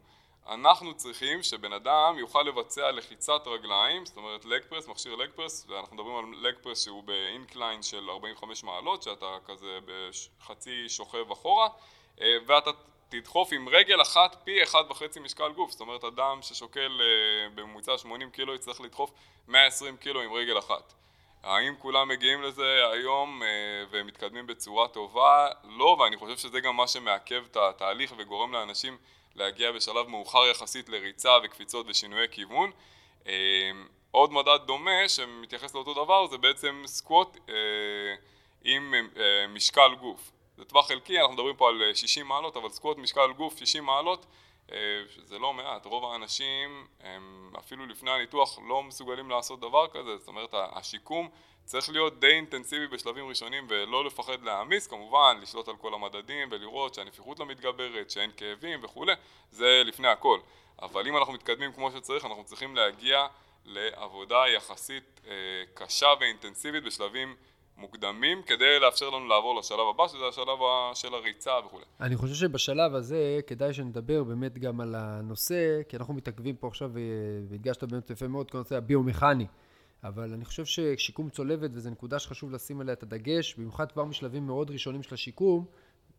אנחנו צריכים שבן אדם יוכל לבצע לחיצת רגליים, זאת אומרת leg press, מכשיר leg press, ואנחנו מדברים על leg press שהוא ב incline של 45 מעלות, שאתה כזה בחצי שוכב אחורה, אה, ואתה תדחוף עם רגל אחת פי אחד וחצי משקל גוף, זאת אומרת אדם ששוקל בממוצע 80 קילו יצטרך לדחוף 120 קילו עם רגל אחת. האם כולם מגיעים לזה היום אה, ומתקדמים בצורה טובה? לא, ואני חושב שזה גם מה שמעכב את התהליך וגורם לאנשים להגיע בשלב מאוחר יחסית לריצה וקפיצות ושינויי כיוון. אה, עוד מדד דומה שמתייחס לאותו דבר זה בעצם סקווט אה, עם משקל גוף. זה טווח חלקי, אנחנו מדברים פה על 60 מעלות, אבל סקווט משקל גוף 60 מעלות שזה לא מעט, רוב האנשים הם אפילו לפני הניתוח לא מסוגלים לעשות דבר כזה, זאת אומרת השיקום צריך להיות די אינטנסיבי בשלבים ראשונים ולא לפחד להעמיס, כמובן לשלוט על כל המדדים ולראות שהנפיחות לא מתגברת, שאין כאבים וכולי, זה לפני הכל, אבל אם אנחנו מתקדמים כמו שצריך אנחנו צריכים להגיע לעבודה יחסית אה, קשה ואינטנסיבית בשלבים מוקדמים כדי לאפשר לנו לעבור לשלב הבא, שזה השלב של הריצה וכולי. אני חושב שבשלב הזה כדאי שנדבר באמת גם על הנושא, כי אנחנו מתעכבים פה עכשיו, והדגשת באמת יפה מאוד, כל הנושא הביומכני. אבל אני חושב ששיקום צולבת, וזו נקודה שחשוב לשים עליה את הדגש, במיוחד כבר משלבים מאוד ראשונים של השיקום,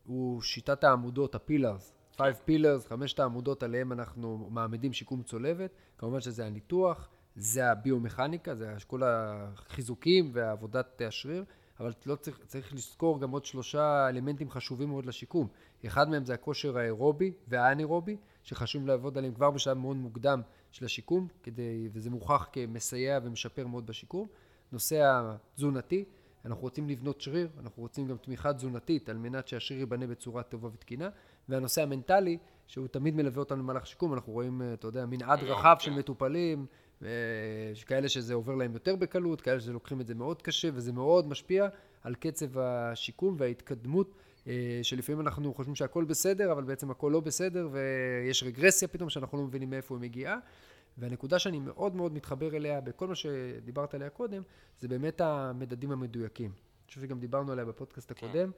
הוא שיטת העמודות, הפילרס. Five pillars, חמשת העמודות עליהם אנחנו מעמידים שיקום צולבת. כמובן שזה הניתוח, זה הביומכניקה, זה כל החיזוקים ועבודת השריר, אבל לא צריך, צריך לזכור גם עוד שלושה אלמנטים חשובים מאוד לשיקום. אחד מהם זה הכושר האירובי והאנאירובי, שחשוב לעבוד עליהם כבר בשלב מאוד מוקדם של השיקום, כדי, וזה מוכח כמסייע ומשפר מאוד בשיקום. נושא התזונתי, אנחנו רוצים לבנות שריר, אנחנו רוצים גם תמיכה תזונתית על מנת שהשריר ייבנה בצורה טובה ותקינה. והנושא המנטלי, שהוא תמיד מלווה אותנו במהלך שיקום, אנחנו רואים, אתה יודע, מנעד רחב של מטופלים, יש כאלה שזה עובר להם יותר בקלות, כאלה שלוקחים את זה מאוד קשה וזה מאוד משפיע על קצב השיקום וההתקדמות אה, שלפעמים אנחנו חושבים שהכל בסדר אבל בעצם הכל לא בסדר ויש רגרסיה פתאום שאנחנו לא מבינים מאיפה היא מגיעה והנקודה שאני מאוד מאוד מתחבר אליה בכל מה שדיברת עליה קודם זה באמת המדדים המדויקים. אני חושב שגם דיברנו עליה בפודקאסט כן. הקודם.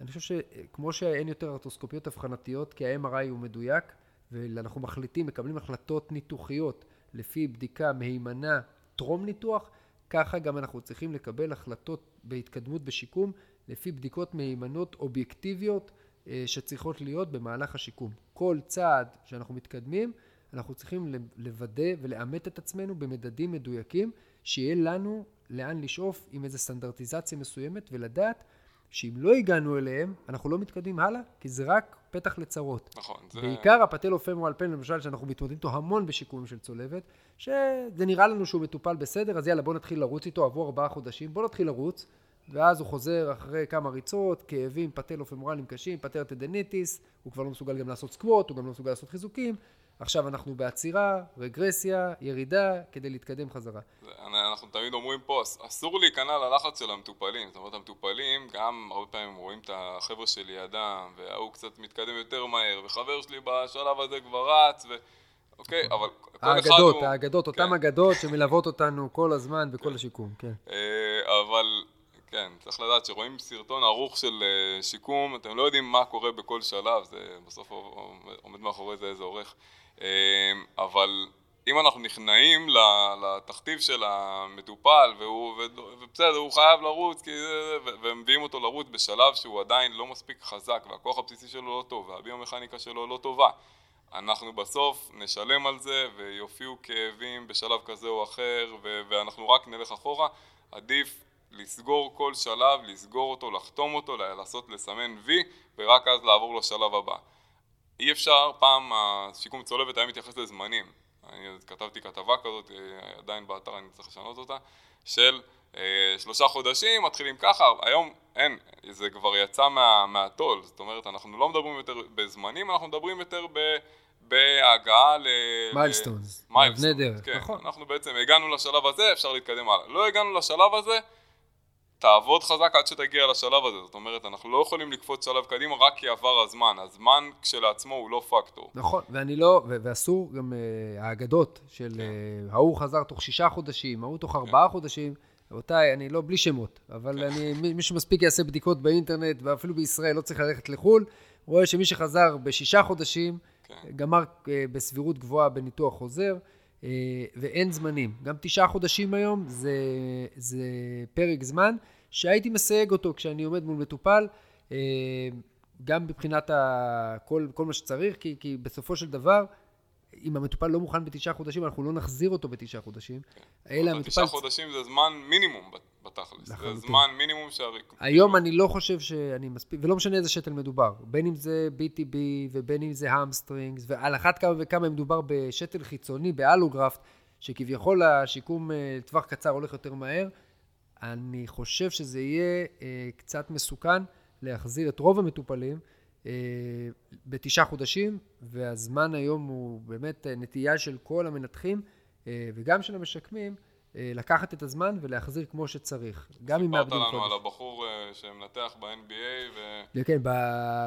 אני חושב שכמו שאין יותר ארטוסקופיות אבחנתיות כי ה-MRI הוא מדויק ואנחנו מחליטים, מקבלים החלטות ניתוחיות לפי בדיקה מהימנה טרום ניתוח, ככה גם אנחנו צריכים לקבל החלטות בהתקדמות בשיקום לפי בדיקות מהימנות אובייקטיביות אה, שצריכות להיות במהלך השיקום. כל צעד שאנחנו מתקדמים, אנחנו צריכים לוודא ולאמת את עצמנו במדדים מדויקים, שיהיה לנו לאן לשאוף עם איזו סטנדרטיזציה מסוימת ולדעת שאם לא הגענו אליהם, אנחנו לא מתקדמים הלאה, כי זה רק פתח לצרות. נכון. זה... בעיקר הפטלופמורל פן, למשל, שאנחנו מתמודדים איתו המון בשיקומים של צולבת, שזה נראה לנו שהוא מטופל בסדר, אז יאללה, בוא נתחיל לרוץ איתו, עברו ארבעה חודשים, בוא נתחיל לרוץ, ואז הוא חוזר אחרי כמה ריצות, כאבים פטלופמורליים קשים, patellar tendinitis, הוא כבר לא מסוגל גם לעשות סקווט, הוא גם לא מסוגל לעשות חיזוקים, עכשיו אנחנו בעצירה, רגרסיה, ירידה, כדי להתקדם חזרה. אנחנו תמיד אומרים פה, אסור להיכנע ללחץ של המטופלים. זאת אומרת, המטופלים גם הרבה פעמים רואים את החבר'ה שלידם, וההוא קצת מתקדם יותר מהר, וחבר שלי בשלב הזה כבר רץ, ו... אוקיי, אבל כל אחד הוא... האגדות, האגדות, אותן כן. אגדות שמלוות אותנו כל הזמן בכל כן. השיקום, כן. אה, אבל כן, צריך לדעת שרואים סרטון ערוך של uh, שיקום, אתם לא יודעים מה קורה בכל שלב, זה בסוף עומד מאחורי זה איזה עורך, אבל אם אנחנו נכנעים לתכתיב של המטופל, ובסדר, הוא חייב לרוץ, ומביאים אותו לרוץ בשלב שהוא עדיין לא מספיק חזק, והכוח הבסיסי שלו לא טוב, והביומכניקה שלו לא טובה, אנחנו בסוף נשלם על זה, ויופיעו כאבים בשלב כזה או אחר, ואנחנו רק נלך אחורה, עדיף לסגור כל שלב, לסגור אותו, לחתום אותו, לעשות, לסמן וי, ורק אז לעבור לשלב הבא. אי אפשר, פעם השיקום צולבת היה מתייחס לזמנים. אני כתבתי כתבה כזאת, אה, עדיין באתר אני צריך לשנות אותה, של אה, שלושה חודשים, מתחילים ככה, היום אין, זה כבר יצא מה, מהטול, זאת אומרת, אנחנו לא מדברים יותר בזמנים, אנחנו מדברים יותר ב... בהגעה ל... מיילסטונס, אבני דרך, כן, נכון. אנחנו בעצם הגענו לשלב הזה, אפשר להתקדם הלאה. לא הגענו לשלב הזה, תעבוד חזק עד שתגיע לשלב הזה, זאת אומרת אנחנו לא יכולים לקפוץ שלב קדימה רק כי עבר הזמן, הזמן כשלעצמו הוא לא פקטור. נכון, ואני לא, ואסור גם uh, האגדות של כן. uh, ההוא חזר תוך שישה חודשים, ההוא תוך כן. ארבעה חודשים, רבותיי, אני לא בלי שמות, אבל כן. אני, מי שמספיק יעשה בדיקות באינטרנט, ואפילו בישראל לא צריך ללכת לחו"ל, רואה שמי שחזר בשישה חודשים, כן. גמר uh, בסבירות גבוהה בניתוח חוזר. ואין זמנים. גם תשעה חודשים היום זה, זה פרק זמן שהייתי מסייג אותו כשאני עומד מול מטופל, אה, גם מבחינת ה, כל, כל מה שצריך, כי, כי בסופו של דבר, אם המטופל לא מוכן בתשעה חודשים, אנחנו לא נחזיר אותו בתשעה חודשים. אלא המטופל... תשעה חודשים זה זמן מינימום בתכלס. זה זמן מינימום שהריק... היום אני לא חושב שאני מספיק, ולא משנה איזה שתל מדובר. בין אם זה BTB ובין אם זה המסטרינגס, ועל אחת כמה וכמה מדובר בשתל חיצוני, באלוגרפט, שכביכול השיקום לטווח אה, קצר הולך יותר מהר. אני חושב שזה יהיה אה, קצת מסוכן להחזיר את רוב המטופלים אה, בתשעה חודשים, והזמן היום הוא באמת אה, נטייה של כל המנתחים אה, וגם של המשקמים לקחת את הזמן ולהחזיר כמו שצריך, גם אם מאבדים חודש. סיפרת לנו על הבחור אה, שמנתח ב-NBA ו... כן,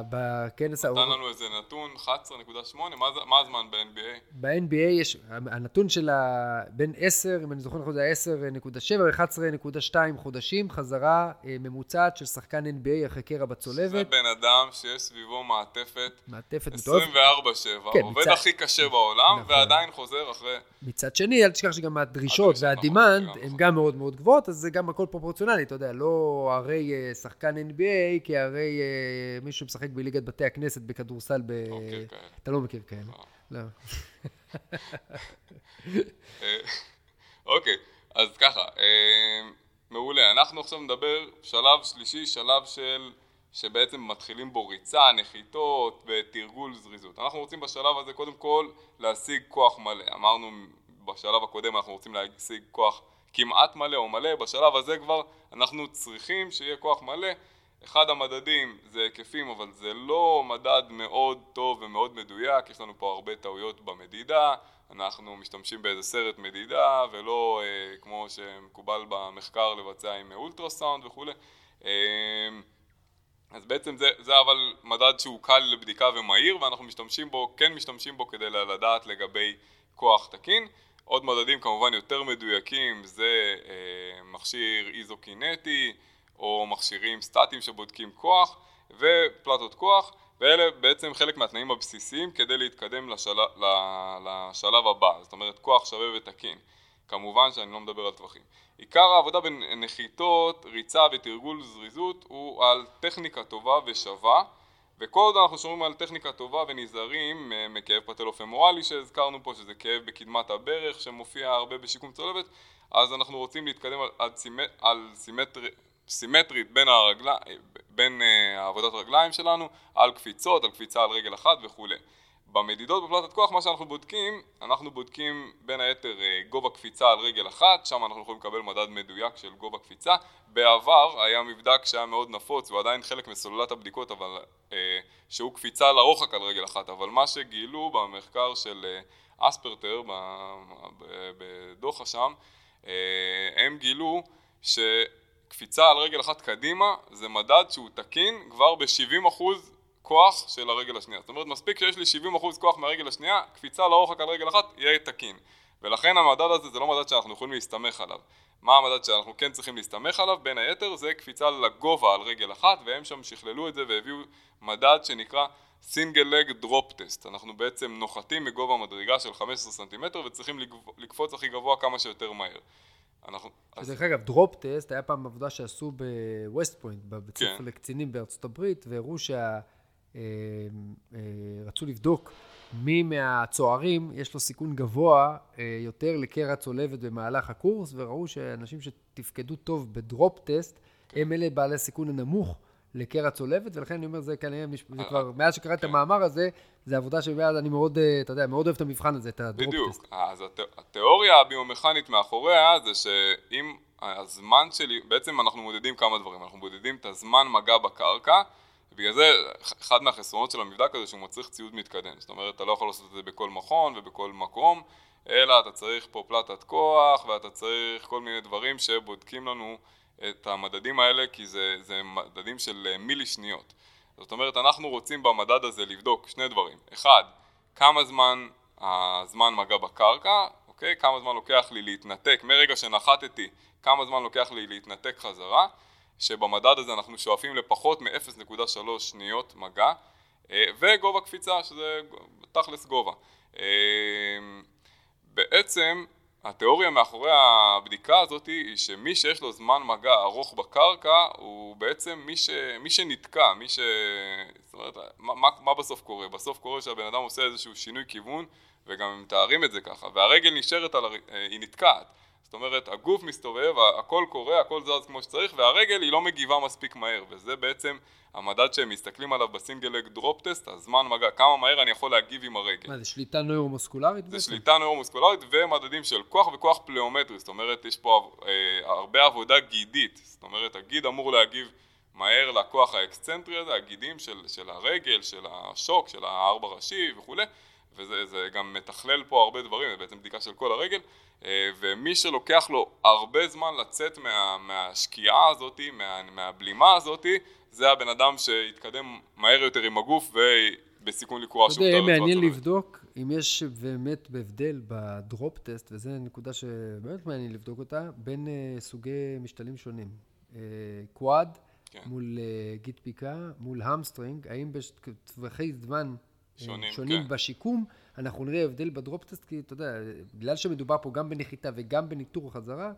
בכנס... נתן לנו איזה נתון, 11.8, מה הזמן ב-NBA? ב-NBA יש, הנתון של ה... בין 10, אם אני זוכר נכון, זה היה 10.7 ו-11.2 חודשים, חזרה אה, ממוצעת של שחקן NBA אחרי קרע בצולבת. זה בן אדם שיש סביבו מעטפת, מעטפת 24-7, כן, עובד מצד... הכי קשה בעולם, נכון. ועדיין חוזר אחרי... מצד שני, אל תשכח שגם הדרישות והדימנד הן גם מאוד מאוד גבוהות, אז זה גם הכל פרופורציונלי, אתה יודע, לא הרי אה, שחקן NBA, כי הרי אה, מישהו משחק בליגת בתי הכנסת בכדורסל, ב... אתה לא מכיר כאלה. לא. אה, אוקיי, אז ככה, מעולה. אנחנו עכשיו נדבר שלב שלישי, שלב של... שבעצם מתחילים בו ריצה, נחיתות ותרגול זריזות. אנחנו רוצים בשלב הזה קודם כל להשיג כוח מלא. אמרנו בשלב הקודם אנחנו רוצים להשיג כוח כמעט מלא או מלא, בשלב הזה כבר אנחנו צריכים שיהיה כוח מלא. אחד המדדים זה היקפים, אבל זה לא מדד מאוד טוב ומאוד מדויק, יש לנו פה הרבה טעויות במדידה, אנחנו משתמשים באיזה סרט מדידה ולא אה, כמו שמקובל במחקר לבצע עם אולטרסאונד וכולי. אה, אז בעצם זה, זה אבל מדד שהוא קל לבדיקה ומהיר ואנחנו משתמשים בו, כן משתמשים בו כדי לדעת לגבי כוח תקין. עוד מדדים כמובן יותר מדויקים זה אה, מכשיר איזוקינטי או מכשירים סטטיים שבודקים כוח ופלטות כוח ואלה בעצם חלק מהתנאים הבסיסיים כדי להתקדם לשל... לשלב הבא, זאת אומרת כוח שווה ותקין. כמובן שאני לא מדבר על טווחים. עיקר העבודה בנחיתות, ריצה ותרגול זריזות הוא על טכניקה טובה ושווה וכל עוד אנחנו שומעים על טכניקה טובה ונזהרים אה, מכאב פטלופמורלי שהזכרנו פה שזה כאב בקדמת הברך שמופיע הרבה בשיקום צולבת אז אנחנו רוצים להתקדם על, על, סימט, על סימטרי, סימטרית בין, הרגל, בין uh, עבודת הרגליים שלנו על קפיצות, על קפיצה על רגל אחת וכולי במדידות בפלטת כוח, מה שאנחנו בודקים, אנחנו בודקים בין היתר אה, גובה קפיצה על רגל אחת, שם אנחנו יכולים לקבל מדד מדויק של גובה קפיצה. בעבר היה מבדק שהיה מאוד נפוץ, ועדיין חלק מסוללת הבדיקות, אבל אה, שהוא קפיצה לרוחק על רגל אחת, אבל מה שגילו במחקר של אה, אספרטר, בדוחה שם, הם גילו שקפיצה על רגל אחת קדימה זה מדד שהוא תקין כבר ב-70% כוח של הרגל השנייה. זאת אומרת, מספיק שיש לי 70% כוח מהרגל השנייה, קפיצה לרוחק על רגל אחת יהיה תקין. ולכן המדד הזה זה לא מדד שאנחנו יכולים להסתמך עליו. מה המדד שאנחנו כן צריכים להסתמך עליו? בין היתר זה קפיצה לגובה על רגל אחת, והם שם שכללו את זה והביאו מדד שנקרא single leg drop test. אנחנו בעצם נוחתים מגובה מדרגה של 15 סנטימטר וצריכים לקפוץ הכי גבוה כמה שיותר מהר. אנחנו... דרך אגב, drop test היה פעם עבודה שעשו בווסט פוינט, בבית ספר כן. לקצינים בארצות הברית, והראו שה... אה, אה, רצו לבדוק מי מהצוערים יש לו סיכון גבוה אה, יותר לקרע צולבת במהלך הקורס, וראו שאנשים שתפקדו טוב בדרופ טסט, הם אלה בעלי הסיכון הנמוך לקרע צולבת, ולכן אני אומר, זה כנראה, זה כבר, מאז שקראתי את כן. המאמר הזה, זה עבודה שמאז אני מאוד, אתה יודע, מאוד אוהב את המבחן הזה, את הדרופ בדיוק. טסט. בדיוק, אז התיאוריה הביומכנית מאחוריה זה שאם הזמן שלי, בעצם אנחנו מודדים כמה דברים, אנחנו מודדים את הזמן מגע בקרקע, בגלל זה אחד מהחסרונות של המבדק הזה שהוא מצריך ציוד מתקדם, זאת אומרת אתה לא יכול לעשות את זה בכל מכון ובכל מקום, אלא אתה צריך פה פלטת כוח ואתה צריך כל מיני דברים שבודקים לנו את המדדים האלה כי זה, זה מדדים של אה, מילי שניות. זאת אומרת אנחנו רוצים במדד הזה לבדוק שני דברים, אחד כמה זמן הזמן מגע בקרקע, אוקיי? כמה זמן לוקח לי להתנתק מרגע שנחתתי, כמה זמן לוקח לי להתנתק חזרה שבמדד הזה אנחנו שואפים לפחות מ-0.3 שניות מגע אה, וגובה קפיצה שזה תכלס גובה. אה, בעצם התיאוריה מאחורי הבדיקה הזאת היא שמי שיש לו זמן מגע ארוך בקרקע הוא בעצם מי, ש... מי שנתקע, מי ש... זאת אומרת, מה, מה, בסוף קורה? בסוף קורה שהבן אדם עושה איזשהו שינוי כיוון וגם הם מתארים את זה ככה והרגל נשארת, על. אה, היא נתקעת זאת אומרת, הגוף מסתובב, הכל קורה, הכל זז כמו שצריך, והרגל היא לא מגיבה מספיק מהר, וזה בעצם המדד שהם מסתכלים עליו ב single leg drop test, הזמן מגע, כמה מהר אני יכול להגיב עם הרגל. מה, זה שליטה נוירומוסקולרית בעצם? זה שליטה נוירומוסקולרית ומדדים של כוח וכוח פלאומטרי, זאת אומרת, יש פה אה, הרבה עבודה גידית, זאת אומרת, הגיד אמור להגיב מהר לכוח האקסצנטרי הזה, הגידים של, של הרגל, של השוק, של הארבע ראשי וכולי, וזה גם מתכלל פה הרבה דברים, זה בעצם בדיקה של כל הרגל. אה, ומי שלוקח לו הרבה זמן לצאת מה, מהשקיעה הזאת, מה, מהבלימה הזאת, זה הבן אדם שהתקדם מהר יותר עם הגוף ובסיכון לקרוע שוב. אתה יודע, מעניין לבדוק אם יש באמת בהבדל ב drop test, וזו נקודה שבאמת מעניין לבדוק אותה, בין uh, סוגי משתלים שונים. quad כן. מול גיד פיקה, מול hamstring, האם בטווחי זמן שונים, שונים כן. בשיקום, אנחנו נראה הבדל בדרופ-טסט, כי אתה יודע, בגלל שמדובר פה גם בנחיתה וגם בניטור חזרה,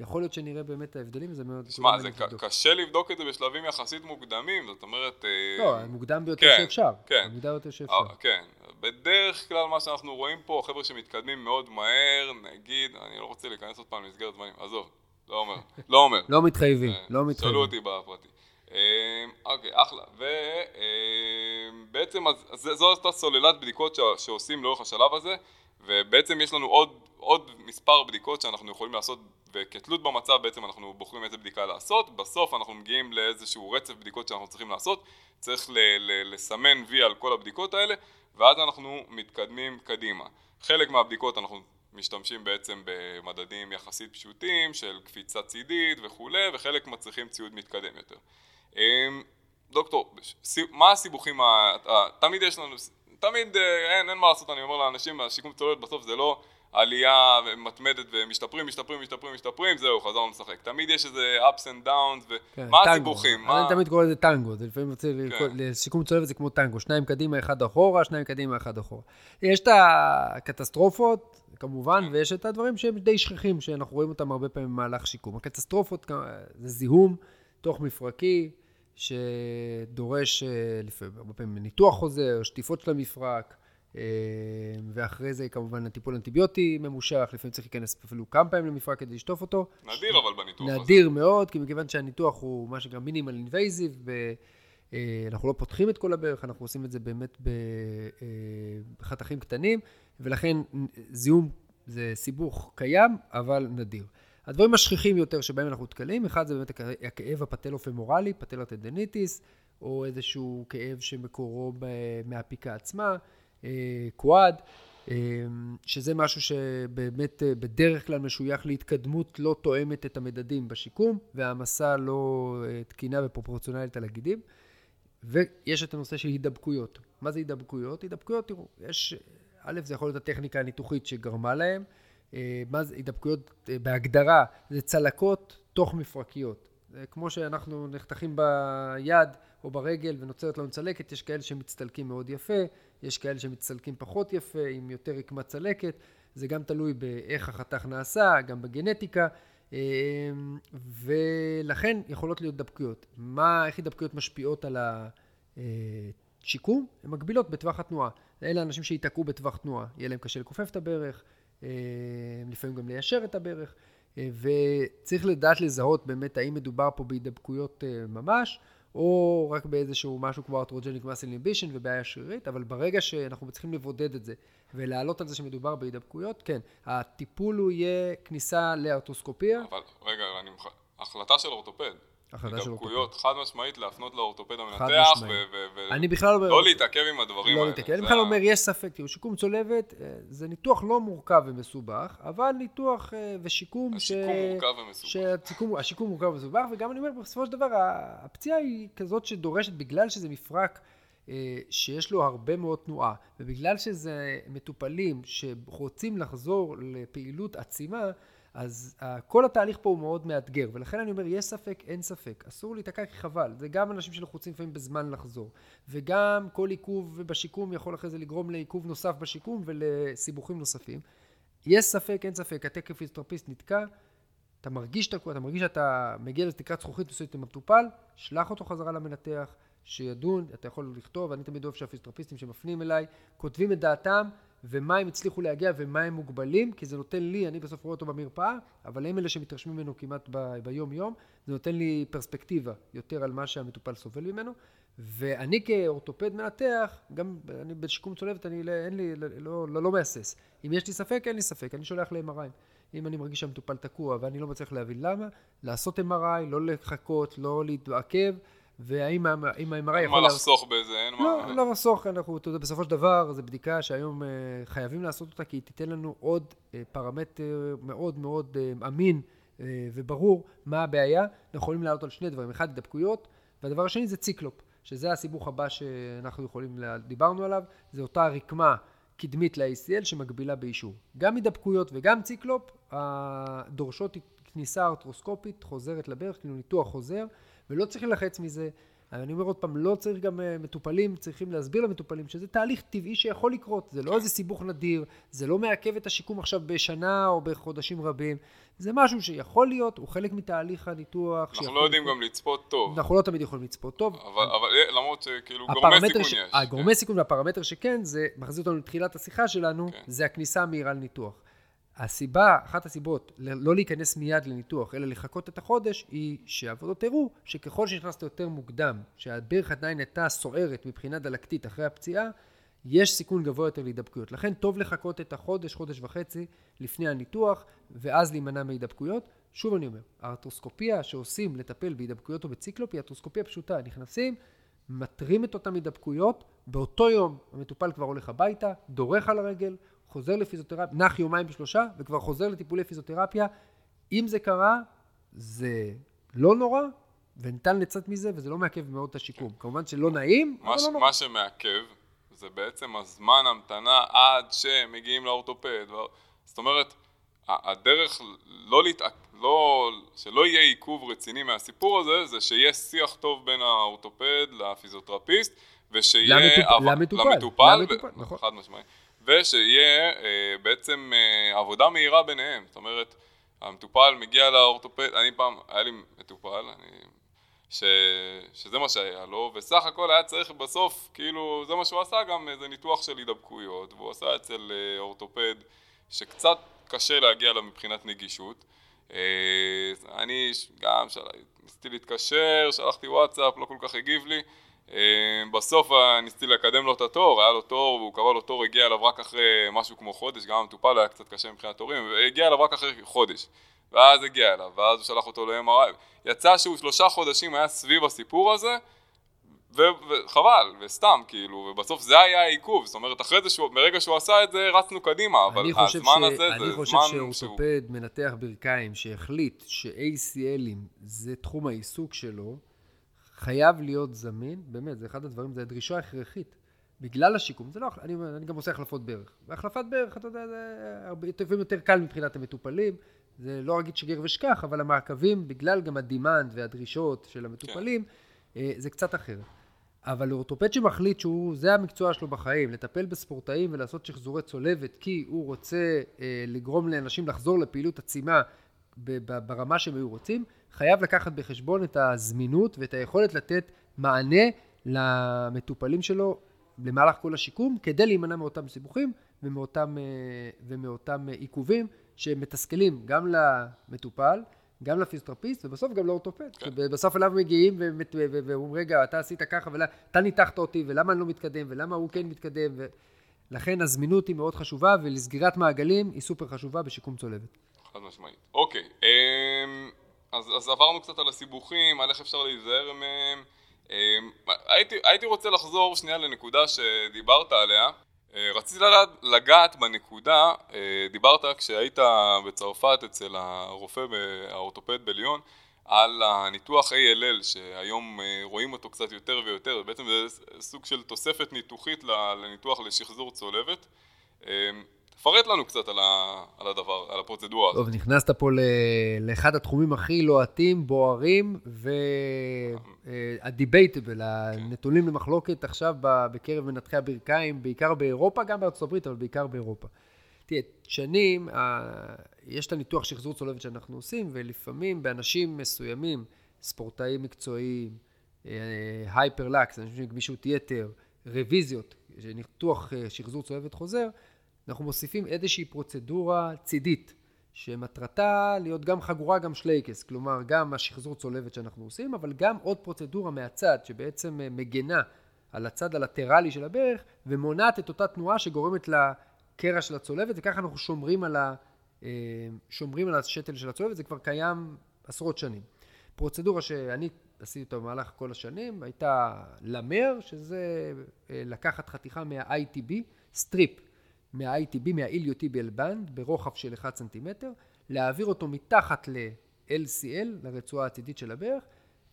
יכול להיות שנראה באמת ההבדלים, זה מאוד... שמע, זה לבדוק. קשה לבדוק את זה בשלבים יחסית מוקדמים, זאת אומרת... אה, לא, מוקדם ביותר כן, שאפשר. כן. מוקדם ביותר שאפשר. אה, כן. בדרך כלל מה שאנחנו רואים פה, חבר'ה שמתקדמים מאוד מהר, נגיד, אני לא רוצה להיכנס עוד פעם למסגרת זמנים, עזוב, לא אומר, לא אומר. לא מתחייבים, אה, לא מתחייבים. שאלו אותי בפרטי. אוקיי, אחלה. ובעצם זו אותה סוללת בדיקות שעושים לאורך השלב הזה, ובעצם יש לנו עוד, עוד מספר בדיקות שאנחנו יכולים לעשות, וכתלות במצב בעצם אנחנו בוחרים איזה בדיקה לעשות, בסוף אנחנו מגיעים לאיזשהו רצף בדיקות שאנחנו צריכים לעשות, צריך ל- ל- לסמן וי על כל הבדיקות האלה, ואז אנחנו מתקדמים קדימה. חלק מהבדיקות אנחנו משתמשים בעצם במדדים יחסית פשוטים של קפיצה צידית וכולי, וחלק מצריכים ציוד מתקדם יותר. אמ, דוקטור, מה הסיבוכים, תמיד יש לנו, תמיד אה, אין, אין מה לעשות, אני אומר לאנשים, השיקום צוללת בסוף זה לא עלייה מתמדת ומשתפרים, משתפרים, משתפרים, משתפרים, זהו, חזרנו לשחק. תמיד יש איזה ups and downs, ומה כן, הסיבוכים? מה... אני תמיד קורא לזה טנגו, זה לפעמים רוצה, כן. לשיקום צולבת זה כמו טנגו, שניים קדימה, אחד אחורה, שניים קדימה, אחד אחורה. יש את הקטסטרופות, כמובן, כן. ויש את הדברים שהם די שכיחים, שאנחנו רואים אותם הרבה פעמים במהלך שיקום. הקטסטרופות זה זיהום תוך מפרקי, שדורש אה, לפעמים, הרבה פעמים ניתוח חוזר, שטיפות של המפרק, אה, ואחרי זה כמובן הטיפול אנטיביוטי ממושך, לפעמים צריך להיכנס אפילו כמה פעמים למפרק כדי לשטוף אותו. נדיר אבל בניתוח הזה. נדיר מאוד, כי מכיוון שהניתוח הוא מה שנקרא מינימל אינבייזיב, אה, אנחנו לא פותחים את כל הברך, אנחנו עושים את זה באמת בחתכים קטנים, ולכן זיהום זה סיבוך קיים, אבל נדיר. הדברים השכיחים יותר שבהם אנחנו נתקלים, אחד זה באמת הכאב הפטלופמורלי, patellar tendinitis, או איזשהו כאב שמקורו מהפיקה עצמה, quad, שזה משהו שבאמת בדרך כלל משוייך להתקדמות לא תואמת את המדדים בשיקום, והעמסה לא תקינה ופרופורציונלית על הגידים. ויש את הנושא של הידבקויות. מה זה הידבקויות? הידבקויות, תראו, יש, א', זה יכול להיות הטכניקה הניתוחית שגרמה להם. אה, מה זה הידבקויות אה, בהגדרה? זה צלקות תוך מפרקיות. כמו שאנחנו נחתכים ביד או ברגל ונוצרת לנו צלקת, יש כאלה שמצטלקים מאוד יפה, יש כאלה שמצטלקים פחות יפה, עם יותר רקמת צלקת. זה גם תלוי באיך החתך נעשה, גם בגנטיקה. אמ, ולכן יכולות להיות דבקויות. מה, איך הידבקויות משפיעות על השיקום? הן מגבילות בטווח התנועה. אלה אנשים שייתקעו בטווח תנועה, יהיה להם קשה לכופף את הברך, לפעמים גם ליישר את הברך, אה, וצריך לדעת לזהות באמת האם מדובר פה בהידבקויות אה, ממש, או רק באיזשהו משהו כמו ארטרוג'ניק מסל אימבישן ובעיה שרירית, אבל ברגע שאנחנו צריכים לבודד את זה ולהעלות על זה שמדובר בהידבקויות, כן, הטיפול הוא יהיה כניסה לארטוסקופיה. אבל רגע, אני מח... החלטה של אורתופד. הידבקויות חד משמעית להפנות לאורתופד המנתח, אני בכלל לא... לא להתעכב עם הדברים לא האלה. לא להתעכב, אני בכלל אומר, יש ספק, תראו, שיקום צולבת אה, זה ניתוח לא מורכב ומסובך, אבל ניתוח אה, ושיקום השיקום מורכב ומסובך. השיקום מורכב ומסובך, וגם אני אומר, בסופו של דבר, הפציעה היא כזאת שדורשת, בגלל שזה מפרק שיש לו הרבה מאוד תנועה, ובגלל שזה מטופלים שרוצים לחזור לפעילות עצימה, אז uh, כל התהליך פה הוא מאוד מאתגר, ולכן אני אומר, יש ספק, אין ספק. אסור להיתקע כי חבל. זה גם אנשים שלחוצים לפעמים בזמן לחזור. וגם כל עיכוב בשיקום יכול אחרי זה לגרום לעיכוב נוסף בשיקום ולסיבוכים נוספים. יש ספק, אין ספק, התקף פיזיותרפיסט נתקע, אתה מרגיש שאתה, אתה מרגיש שאתה מגיע לתקרת זכוכית מסוימת עם המטופל, שלח אותו חזרה למנתח, שידון, אתה יכול לכתוב, אני תמיד אוהב שהפיזיותרפיסטים שמפנים אליי, כותבים את דעתם, ומה הם הצליחו להגיע ומה הם מוגבלים, כי זה נותן לי, אני בסוף רואה אותו במרפאה, אבל הם אלה שמתרשמים ממנו כמעט ב, ביום יום, זה נותן לי פרספקטיבה יותר על מה שהמטופל סובל ממנו, ואני כאורתופד מנתח, גם אני בשיקום צולבת, אני, אין לי, לא, לא, לא מהסס. אם יש לי ספק, אין לי ספק, אני שולח ל-MRI. אם אני מרגיש שהמטופל תקוע ואני לא מצליח להבין למה, לעשות MRI, לא לחכות, לא להתעכב. והאם ה-MRI יכול... מה לחסוך בזה, אין לא, מה... לא, לא לחסוך, אנחנו, אתה יודע, בסופו של דבר, זו בדיקה שהיום אה, חייבים לעשות אותה, כי היא תיתן לנו עוד אה, פרמטר מאוד מאוד אה, אמין וברור מה הבעיה. אנחנו יכולים לעלות על שני דברים, אחד, הידבקויות, והדבר השני זה ציקלופ, שזה הסיבוך הבא שאנחנו יכולים, דיברנו עליו, זה אותה רקמה קדמית ל-ACL שמגבילה באישור. גם הידבקויות וגם ציקלופ, דורשות כניסה ארתרוסקופית חוזרת לברך, כאילו ניתוח חוזר. ולא צריך ללחץ מזה. אני אומר עוד פעם, לא צריך גם אה, מטופלים, צריכים להסביר למטופלים שזה תהליך טבעי שיכול לקרות, זה לא איזה סיבוך נדיר, זה לא מעכב את השיקום עכשיו בשנה או בחודשים רבים, זה משהו שיכול להיות, הוא חלק מתהליך הניתוח. אנחנו לא יודעים גם לצפות טוב. אנחנו לא תמיד יכולים לצפות טוב. אבל, אבל אה, למרות שכאילו גורמי סיכון ש... יש. הגורמי כן. סיכון והפרמטר שכן, זה מחזיר אותנו לתחילת השיחה שלנו, כן. זה הכניסה המהירה לניתוח. הסיבה, אחת הסיבות לא להיכנס מיד לניתוח, אלא לחכות את החודש, היא שהעבודות הראו שככל שנכנסת יותר מוקדם, שהברך עדיין הייתה סוערת מבחינה דלקתית אחרי הפציעה, יש סיכון גבוה יותר להידבקויות. לכן טוב לחכות את החודש, חודש וחצי לפני הניתוח, ואז להימנע מהידבקויות. שוב אני אומר, הארטרוסקופיה שעושים לטפל בהידבקויות או בציקלופ היא ארטרוסקופיה פשוטה. נכנסים, מתרים את אותן הידבקויות, באותו יום המטופל כבר הולך הביתה, דורך על הרגל, חוזר לפיזיותרפיה, נח יומיים בשלושה, וכבר חוזר לטיפולי פיזיותרפיה. אם זה קרה, זה לא נורא, וניתן לצאת מזה, וזה לא מעכב מאוד את השיקום. כמובן שלא נעים, אבל לא נורא. מה שמעכב זה בעצם הזמן המתנה עד שמגיעים לאורתופד. זאת אומרת, הדרך לא להתעק... לא, שלא יהיה עיכוב רציני מהסיפור הזה, זה שיהיה שיח טוב בין האורתופד לפיזיותרפיסט, ושיהיה... למטופ... למטופל, למטופל, למטופל, ו... נכון. חד משמעי. ושיהיה אה, בעצם אה, עבודה מהירה ביניהם, זאת אומרת, המטופל מגיע לאורתופד, אני פעם, היה לי מטופל, אני, ש, שזה מה שהיה לו, וסך הכל היה צריך בסוף, כאילו, זה מה שהוא עשה גם איזה ניתוח של הידבקויות, והוא עשה אצל אה, אורתופד שקצת קשה להגיע לה מבחינת נגישות. אה, אני גם ניסיתי להתקשר, שלחתי וואטסאפ, לא כל כך הגיב לי. אה, בסוף ניסיתי לקדם לו את התור, היה לו תור, והוא קבע לו תור, הגיע אליו רק אחרי משהו כמו חודש, גם המטופל היה קצת קשה מבחינת תורים, והגיע אליו רק אחרי חודש. ואז הגיע אליו, ואז הוא שלח אותו ל-MRI. יצא שהוא שלושה חודשים היה סביב הסיפור הזה, וחבל, וסתם, כאילו, ובסוף זה היה העיכוב, זאת אומרת, אחרי זה, שהוא, מרגע שהוא עשה את זה, רצנו קדימה, אבל הזמן ש... הזה זה זמן שהוא... אני חושב שאורתופד מנתח ברכיים שהחליט ש-ACLים זה תחום העיסוק שלו, חייב להיות זמין, באמת, זה אחד הדברים, זה דרישה הכרחית. בגלל השיקום, זה לא, אני, אני גם עושה החלפות ברך. והחלפת ברך, אתה יודע, זה הרבה יותר קל מבחינת המטופלים. זה לא אגיד שגר ושכח, אבל המעקבים, בגלל גם הדימנד והדרישות של המטופלים, כן. זה קצת אחרת. אבל אורתופד שמחליט שהוא, זה המקצוע שלו בחיים, לטפל בספורטאים ולעשות שחזורי צולבת, כי הוא רוצה אה, לגרום לאנשים לחזור לפעילות עצימה ברמה שהם היו רוצים, חייב לקחת בחשבון את הזמינות ואת היכולת לתת מענה למטופלים שלו במהלך כל השיקום, כדי להימנע מאותם סיבוכים ומאותם, אה, ומאותם עיכובים שמתסכלים גם למטופל, גם לפיזיותרפיסט ובסוף גם לאורתופד. כן. בסוף אליו מגיעים ואומרים, רגע, אתה עשית ככה, ואתה ניתחת אותי, ולמה אני לא מתקדם, ולמה הוא כן מתקדם, ולכן הזמינות היא מאוד חשובה, ולסגירת מעגלים היא סופר חשובה בשיקום צולבת. חד משמעית. אוקיי, אמ, אז, אז עברנו קצת על הסיבוכים, על איך אפשר להיזהר מהם. אמ, הייתי, הייתי רוצה לחזור שנייה לנקודה שדיברת עליה. אה, רציתי לגעת בנקודה, אה, דיברת כשהיית בצרפת אצל הרופא, האורתופד בליון, על הניתוח ALL שהיום אה, רואים אותו קצת יותר ויותר, בעצם זה סוג של תוספת ניתוחית לניתוח לשחזור צולבת. תפרט לנו קצת על, ה, על הדבר, על הפרוצדורה הזאת. טוב, נכנסת פה ל, לאחד התחומים הכי לוהטים, בוערים וה debatable, כן. הנתונים למחלוקת עכשיו בקרב מנתחי הברכיים, בעיקר באירופה, גם בארצות הברית, אבל בעיקר באירופה. תראה, שנים, יש את הניתוח שחזור צולבת שאנחנו עושים, ולפעמים באנשים מסוימים, ספורטאים מקצועיים, hyperlax, אנשים עם גמישות יתר, רוויזיות, ניתוח אה, שחזור צולבת חוזר, אנחנו מוסיפים איזושהי פרוצדורה צידית, שמטרתה להיות גם חגורה, גם שלייקס, כלומר גם השחזור צולבת שאנחנו עושים, אבל גם עוד פרוצדורה מהצד, שבעצם אה, מגנה על הצד הלטרלי של הברך, ומונעת את אותה תנועה שגורמת לקרע של הצולבת, וככה אנחנו שומרים על, ה, אה, שומרים על השתל של הצולבת, זה כבר קיים עשרות שנים. פרוצדורה שאני עשיתי אותה במהלך כל השנים, הייתה למר, שזה אה, לקחת חתיכה מה-ITB, strip, מה-ITB, מה- iliotibial band, ברוחב של 1 סנטימטר, להעביר אותו מתחת ל-LCL, לרצועה הצידית של הברך,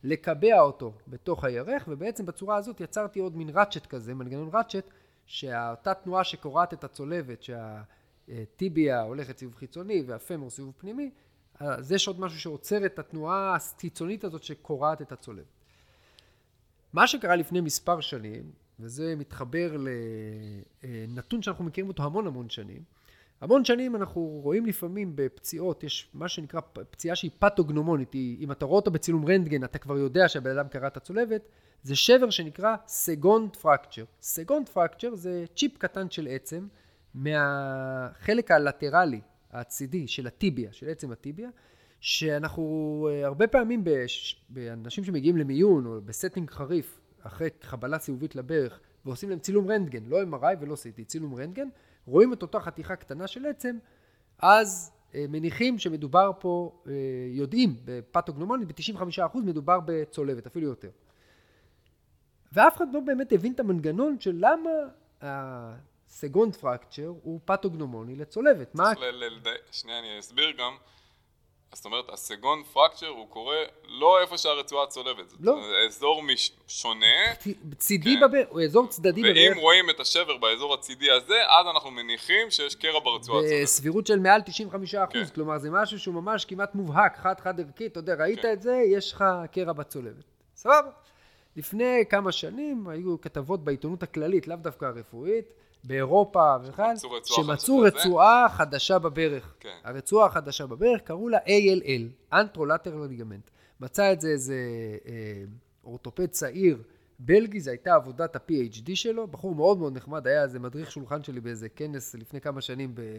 לקבע אותו בתוך הירך, ובעצם בצורה הזאת יצרתי עוד מין ראצ'ט כזה, מנגנון ראצ'ט, שאותה תנועה שקורעת את הצולבת, שהטיביה הולכת סיבוב חיצוני והפמור סיבוב פנימי, אז יש עוד משהו שעוצר את התנועה החיצונית הזאת שקורעת את הצולבת. מה שקרה לפני מספר שנים, וזה מתחבר לנתון שאנחנו מכירים אותו המון המון שנים. המון שנים אנחנו רואים לפעמים בפציעות, יש מה שנקרא פציעה שהיא פתוגנומונית, אם אתה רואה אותה בצילום רנטגן אתה כבר יודע שהבן אדם קרע את הצולבת, זה שבר שנקרא Segond fracture. Segond fracture זה צ'יפ קטן של עצם מהחלק הלטרלי, הצידי של הטיביה, של עצם הטיביה, שאנחנו אה, הרבה פעמים באנשים שמגיעים למיון או ב setting חריף אחרי חבלה סיבובית לברך ועושים להם צילום רנטגן, לא MRI ולא CT, צילום רנטגן, רואים את אותה חתיכה קטנה של עצם, אז אה, מניחים שמדובר פה, אה, יודעים בפתוגנומונית, ב-95% מדובר בצולבת, אפילו יותר. ואף אחד לא באמת הבין את המנגנון של למה הסגונד פרקצ'ר הוא פתוגנומוני לצולבת. מה... שנייה, אני אסביר גם. זאת אומרת, הסגון פרקצ'ר הוא קורה לא איפה שהרצועה צולבת. לא. זה אזור מש... שונה. צידי כן. בברך, הוא אזור צדדי בברך. ואם רואים את השבר באזור הצידי הזה, אז אנחנו מניחים שיש קרע ברצועה הצולבת. בסבירות של מעל 95 אחוז, כן. כלומר זה משהו שהוא ממש כמעט מובהק, חד-חד ערכי, אתה יודע, ראית כן. את זה, יש לך קרע בצולבת. סבבה. לפני כמה שנים היו כתבות בעיתונות הכללית, לאו דווקא הרפואית, באירופה וכאן, שמצאו רצועה חדשה בברך. כן. הרצועה החדשה בברך, קראו לה ALL, אנטרולטרל ליגמנט. מצא את זה איזה אה, אורתופד צעיר בלגי, זו הייתה עבודת ה-PhD שלו, בחור מאוד מאוד נחמד, היה איזה מדריך שולחן שלי באיזה כנס לפני כמה שנים ב...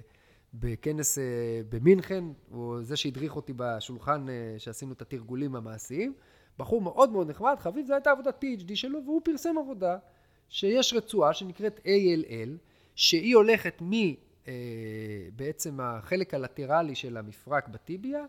בכנס אה, במינכן, הוא זה שהדריך אותי בשולחן אה, שעשינו את התרגולים המעשיים. בחור מאוד מאוד נחמד, חביב, זו הייתה עבודת PhD שלו, והוא פרסם עבודה שיש רצועה שנקראת ALL, שהיא הולכת מ... אה, בעצם החלק הלטרלי של המפרק בטיביה,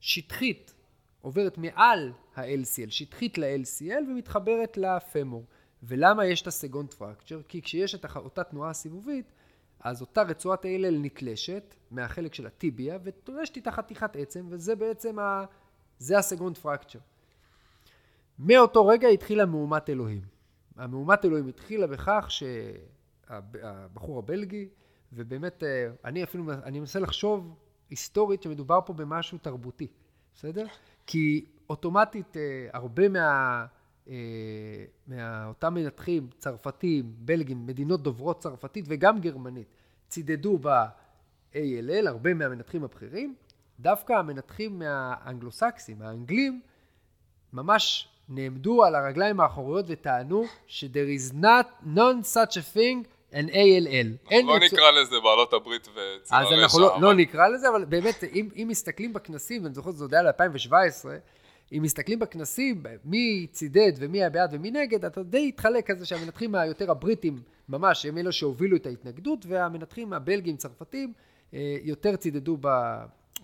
שטחית, עוברת מעל ה-LCL, שטחית ל-LCL ומתחברת לפמור. ולמה יש את הסגונט פרקצ'ר? כי כשיש את אותה תנועה סיבובית, אז אותה רצועת ALL נתלשת מהחלק של הטיביה ותולשת איתה חתיכת עצם, וזה בעצם ה... זה הסגונט פרקצ'ר. מאותו רגע התחילה מהומת אלוהים. המהומת אלוהים התחילה בכך שהבחור הבלגי, ובאמת, אה, אני אפילו, אני מנסה לחשוב היסטורית שמדובר פה במשהו תרבותי, בסדר? כי אוטומטית אה, הרבה מה... אה, מאותם מנתחים צרפתים, בלגים, מדינות דוברות צרפתית וגם גרמנית, צידדו ב-ALL, הרבה מהמנתחים הבכירים, דווקא המנתחים מהאנגלוסקסים, האנגלים, ממש נעמדו על הרגליים האחוריות וטענו ש-there is not none such a thing an ALL. אנחנו לא נקרא לזה בעלות הברית וצבא רשע. אז אנחנו לא, לא נקרא לזה, אבל באמת, אם, אם מסתכלים בכנסים, ואני זוכר שזה עוד היה ל-2017, אם מסתכלים בכנסים, מי צידד ומי היה בעד ומי נגד, אתה די התחלק כזה שהמנתחים היותר הבריטים, ממש, הם אלו שהובילו את ההתנגדות, והמנתחים הבלגים, צרפתים, אה, יותר צידדו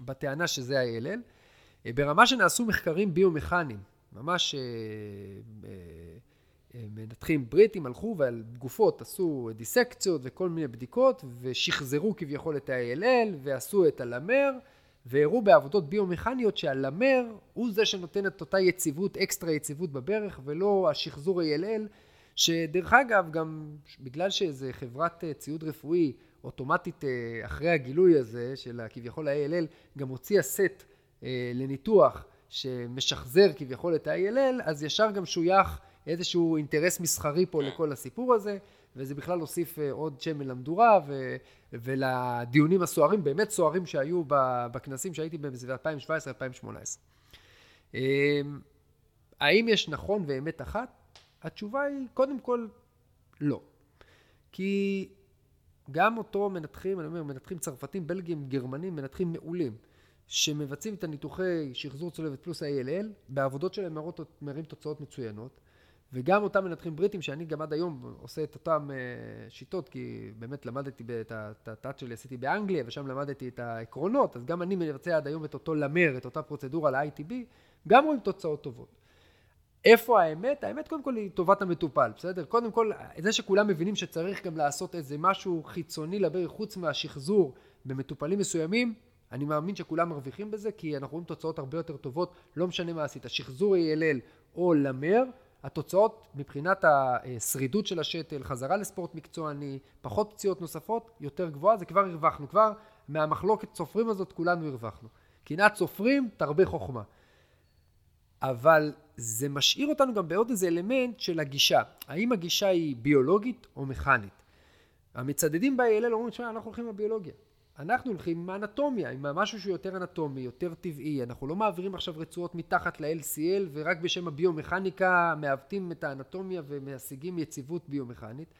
בטענה שזה ה-ALL. אה, ברמה שנעשו מחקרים ביומכניים, ממש אה, מנתחים בריטים הלכו ועל גופות עשו דיסקציות וכל מיני בדיקות ושחזרו כביכול את ה-ALL ועשו את הלמר והראו בעבודות ביומכניות שהלמר הוא זה שנותן את אותה יציבות, אקסטרה יציבות בברך ולא השחזור ALL שדרך אגב גם בגלל שזה חברת אה, ציוד רפואי אוטומטית אה, אחרי הגילוי הזה של כביכול ה-ALL גם הוציאה סט אה, לניתוח שמשחזר כביכול את ה-ALL אז ישר גם שוייך איזשהו אינטרס מסחרי פה לכל הסיפור הזה, וזה בכלל הוסיף אה, עוד שמן למדורה ו, ולדיונים הסוערים, באמת סוערים שהיו בכנסים שהייתי בהם, זה 2017-2018. אמ, האם יש נכון ואמת אחת? התשובה היא קודם כל לא. כי גם אותו מנתחים, אני אומר, מנתחים צרפתים, בלגים, גרמנים, מנתחים מעולים, שמבצעים את הניתוחי שחזור צולבת פלוס ה-ALL, בעבודות שלהם מראים תוצאות מצוינות. וגם אותם מנתחים בריטים, שאני גם עד היום עושה את אותם uh, שיטות, כי באמת למדתי את התת שלי עשיתי באנגליה, ושם למדתי את העקרונות, אז גם אני מבצע עד היום את אותו למר, את אותה פרוצדורה ל-ITB, גם רואים תוצאות טובות. איפה האמת? האמת קודם כל היא טובת המטופל, בסדר? קודם כל, זה שכולם מבינים שצריך גם לעשות איזה משהו חיצוני לברך חוץ מהשחזור במטופלים מסוימים, אני מאמין שכולם מרוויחים בזה, כי אנחנו רואים תוצאות הרבה יותר טובות, לא משנה מה עשית, שחזור ALL או למר, התוצאות מבחינת השרידות של השתל, חזרה לספורט מקצועני, פחות פציעות נוספות, יותר גבוהה, זה כבר הרווחנו, כבר מהמחלוקת סופרים הזאת כולנו הרווחנו. קנאת סופרים תרבה חוכמה. אבל זה משאיר אותנו גם בעוד איזה אלמנט של הגישה. האם הגישה היא ביולוגית או מכנית? המצדדים ב-ALL אומרים, שמע, אנחנו הולכים לביולוגיה. אנחנו הולכים עם האנטומיה, עם משהו שהוא יותר אנטומי, יותר טבעי. אנחנו לא מעבירים עכשיו רצועות מתחת ל-LCL ורק בשם הביומכניקה מעוותים את האנטומיה ומשיגים יציבות ביומכנית.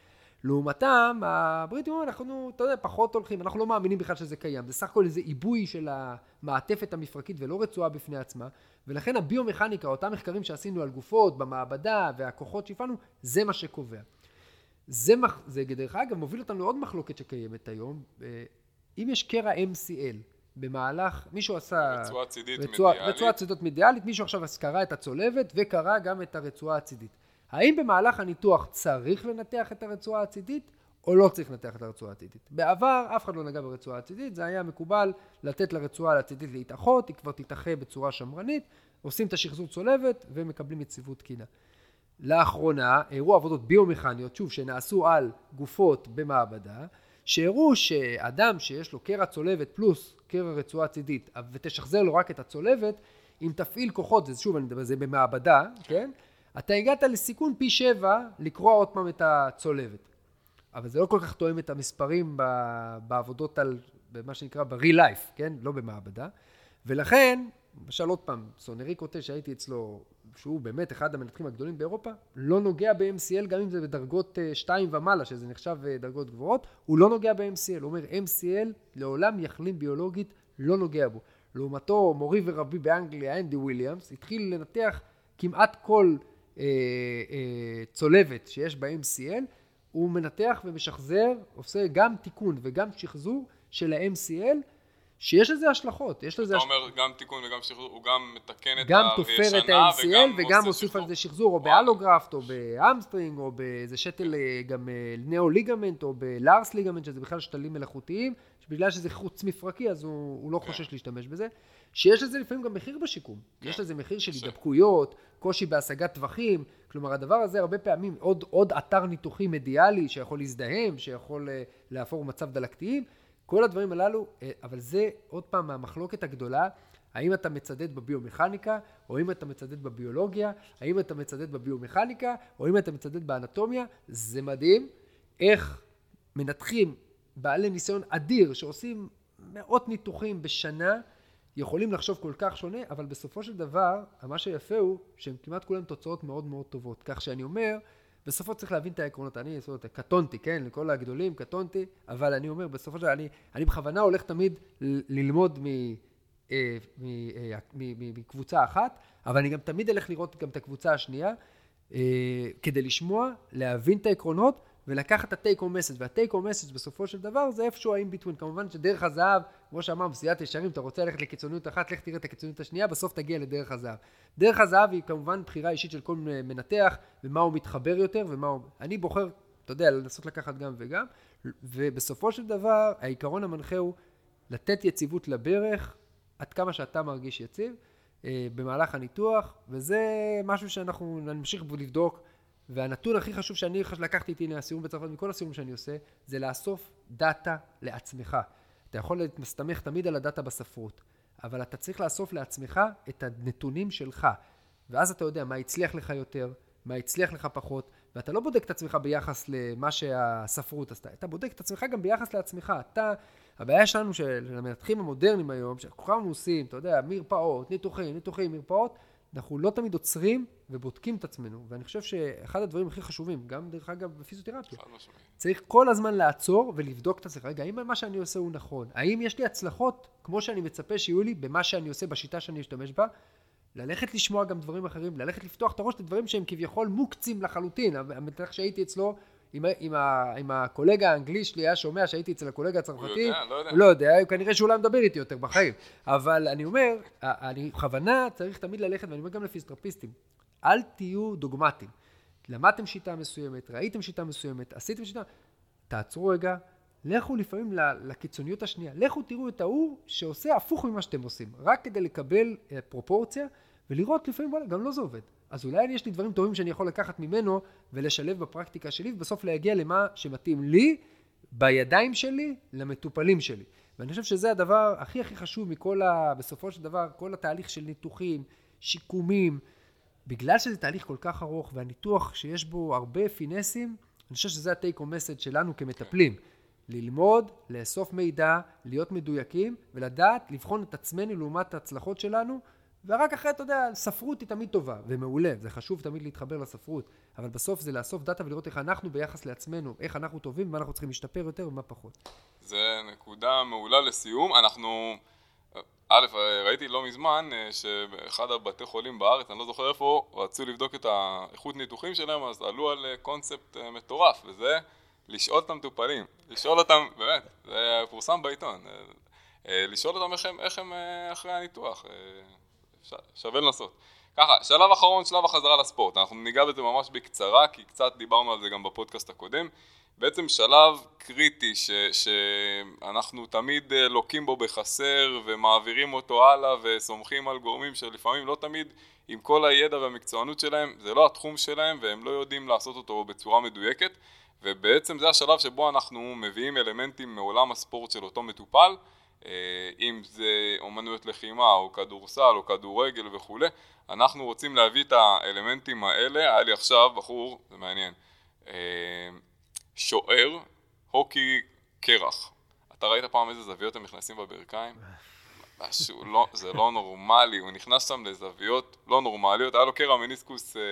לעומתם, הבריטים אומרים, אנחנו, אתה יודע, פחות הולכים, אנחנו לא מאמינים בכלל שזה קיים. זה סך הכל איזה עיבוי של המעטפת המפרקית ולא רצועה בפני עצמה. ולכן הביומכניקה, אותם מחקרים שעשינו על גופות, במעבדה והכוחות שהפעלנו, זה מה שקובע. זה, זה דרך אגב מוביל אותנו לעוד מחלוקת שקיימת היום. אם יש קרע MCL במהלך, מישהו עשה... רצועה צידית רצוע, מדיאלית. רצועה צידית מדיאלית, מישהו עכשיו קרא את הצולבת וקרא גם את הרצועה הצידית. האם במהלך הניתוח צריך לנתח את הרצועה הצידית או לא צריך לנתח את הרצועה הצידית? בעבר אף אחד לא נגע ברצועה הצידית, זה היה מקובל לתת לרצועה הצידית להתאחות, היא כבר תתאחה בצורה שמרנית, עושים את השחזור צולבת ומקבלים יציבות תקינה. לאחרונה הראו עבודות ביומכניות, שוב, שנעשו על גופות במעבדה, שהראו שאדם שיש לו קרע צולבת פלוס קרע רצועה צידית ותשחזר לו רק את הצולבת, אם תפעיל כוחות, זה שוב אני מדבר, זה במעבדה, כן? אתה הגעת לסיכון פי שבע לקרוע עוד פעם את הצולבת. אבל זה לא כל כך תואם את המספרים בעבודות על, במה שנקרא ב-real life, כן? לא במעבדה. ולכן, למשל עוד פעם, סונרי קוטה שהייתי אצלו שהוא באמת אחד המנתחים הגדולים באירופה, לא נוגע ב-MCL גם אם זה בדרגות 2 אה, ומעלה, שזה נחשב אה, דרגות גבוהות, הוא לא נוגע ב-MCL, הוא אומר MCL לעולם יחלים ביולוגית, לא נוגע בו. לעומתו מורי ורבי באנגליה, אנדי וויליאמס, התחיל לנתח כמעט כל אה, אה, צולבת שיש ב-MCL, הוא מנתח ומשחזר, עושה גם תיקון וגם שחזור של ה-MCL, שיש לזה השלכות, יש לזה... אתה אומר גם תיקון וגם שחזור, הוא גם מתקן את גם תופר את ה-MCL וגם מוסיף על זה שחזור, או ב allograft, או ב hamstring, או באיזה שתל אה, גם אה, neo-ligament, או ב LARS ligament, שזה בכלל שתלים מלאכותיים, שבגלל שזה חוץ מפרקי, אז הוא, הוא לא כן. חושש להשתמש בזה. שיש לזה לפעמים גם מחיר בשיקום. כן. יש לזה מחיר של הידבקויות, קושי בהשגת טווחים. כלומר, הדבר הזה הרבה פעמים, עוד, עוד אתר ניתוחי מדיאלי שיכול להזדהם, שיכול אה, להפוך מצב דלקתיים. כל הדברים הללו, אה, אבל זה עוד פעם המחלוקת הגדולה, האם אתה מצדד בביומכניקה, או אם אתה מצדד בביולוגיה, האם אתה מצדד בביומכניקה, או אם אתה מצדד באנטומיה, זה מדהים איך מנתחים בעלי ניסיון אדיר שעושים מאות ניתוחים בשנה, יכולים לחשוב כל כך שונה, אבל בסופו של דבר, מה שיפה הוא שהם כמעט כולם תוצאות מאוד מאוד טובות. כך שאני אומר, בסופו צריך להבין את העקרונות. אני זאת, קטונתי, כן? לכל הגדולים, קטונתי, אבל אני אומר, בסופו של דבר, אני, אני בכוונה הולך תמיד ללמוד מ... אה, אה, מקבוצה אחת, אבל אני גם תמיד אלך לראות גם את הקבוצה השנייה, אה, כדי לשמוע, להבין את העקרונות, ולקחת את ה-take home message, וה-take home message בסופו של דבר זה איפשהו ה-in between. כמובן שדרך הזהב, כמו שאמרנו, סייעת ישרים, אתה רוצה ללכת לקיצוניות אחת, לך תראה את הקיצוניות השנייה, בסוף תגיע לדרך הזהב. דרך הזהב היא כמובן בחירה אישית של כל מנתח, ומה הוא מתחבר יותר, ומה הוא... אני בוחר, אתה יודע, לנסות לקחת גם וגם, ובסופו של דבר, העיקרון המנחה הוא לתת יציבות לברך, עד כמה שאתה מרגיש יציב, אה, במהלך הניתוח, וזה משהו שאנחנו נמשיך לבדוק. והנתון הכי חשוב שאני לקחתי איתי מהסיום בצרפת, מכל הסיורים שאני עושה, זה לאסוף דאטה לעצמך. אתה יכול להסתמך תמיד על הדאטה בספרות, אבל אתה צריך לאסוף לעצמך את הנתונים שלך. ואז אתה יודע מה הצליח לך יותר, מה הצליח לך פחות, ואתה לא בודק את עצמך ביחס למה שהספרות עשתה, אתה בודק את עצמך גם ביחס לעצמך. אתה, הבעיה שלנו של המנתחים המודרניים היום, שכל כך עושים, אתה יודע, מרפאות, ניתוחים, ניתוחים, מרפאות, אנחנו לא תמיד עוצרים ובודקים את עצמנו, ואני חושב שאחד הדברים הכי חשובים, גם דרך אגב בפיזיותרפיה, צריך כל הזמן לעצור ולבדוק את עצמך, רגע, האם מה שאני עושה הוא נכון? האם יש לי הצלחות כמו שאני מצפה שיהיו לי במה שאני עושה, בשיטה שאני אשתמש בה? ללכת לשמוע גם דברים אחרים, ללכת לפתוח את הראש לדברים שהם כביכול מוקצים לחלוטין. המתח שהייתי אצלו, אם, אם, אם הקולגה האנגלי שלי היה שומע שהייתי אצל הקולגה הצרפתי, הוא, יודע, לא יודע. הוא לא יודע, כנראה שהוא לא מדבר איתי יותר בחיים. אבל אני אומר, אני בכוונה צריך תמיד ללכת, ואני אומר גם לפיזיותרפיסטים, אל תהיו דוגמטיים. למדתם שיטה מסוימת, ראיתם שיטה מסוימת, עשיתם שיטה, תעצרו רגע, לכו לפעמים לקיצוניות השנייה, לכו תראו את ההוא שעושה הפוך ממה שאתם עושים, רק כדי לקבל אה, פרופורציה ולראות לפעמים, וואלה, גם לא זה עובד. אז אולי יש לי דברים טובים שאני יכול לקחת ממנו ולשלב בפרקטיקה שלי, ובסוף להגיע למה שמתאים לי, בידיים שלי, למטופלים שלי. ואני חושב שזה הדבר הכי הכי חשוב מכל ה... בסופו של דבר, כל התהליך של ניתוחים, שיקומים, בגלל שזה תהליך כל כך ארוך והניתוח שיש בו הרבה פינסים, אני חושב שזה או מסד שלנו כמטפלים. ללמוד, לאסוף מידע, להיות מדויקים ולדעת לבחון את עצמנו לעומת ההצלחות שלנו ורק אחרי, אתה יודע, ספרות היא תמיד טובה ומעולה, זה חשוב תמיד להתחבר לספרות, אבל בסוף זה לאסוף דאטה ולראות איך אנחנו ביחס לעצמנו, איך אנחנו טובים ומה אנחנו צריכים להשתפר יותר ומה פחות. זה נקודה מעולה לסיום, אנחנו, א', ראיתי לא מזמן אה, שבאחד הבתי חולים בארץ, אני לא זוכר איפה, רצו לבדוק את האיכות ניתוחים שלהם, אז עלו על אה, קונספט אה, מטורף, וזה לשאול את המטופלים, לשאול אותם, באמת, זה פורסם בעיתון, לשאול אותם איך הם, איך הם אחרי הניתוח. שווה לנסות. ככה, שלב אחרון, שלב החזרה לספורט. אנחנו ניגע בזה ממש בקצרה, כי קצת דיברנו על זה גם בפודקאסט הקודם. בעצם שלב קריטי ש, שאנחנו תמיד אה, לוקים בו בחסר ומעבירים אותו הלאה וסומכים על גורמים שלפעמים לא תמיד עם כל הידע והמקצוענות שלהם, זה לא התחום שלהם והם לא יודעים לעשות אותו בצורה מדויקת ובעצם זה השלב שבו אנחנו מביאים אלמנטים מעולם הספורט של אותו מטופל אם זה אומנויות לחימה או כדורסל או כדורגל וכולי, אנחנו רוצים להביא את האלמנטים האלה, היה לי עכשיו בחור, זה מעניין, אה, שוער, הוקי קרח. אתה ראית פעם איזה זוויות הם נכנסים בברכיים? משהו, לא, זה לא נורמלי, הוא נכנס שם לזוויות לא נורמליות, היה לו קרע מניסקוס אה,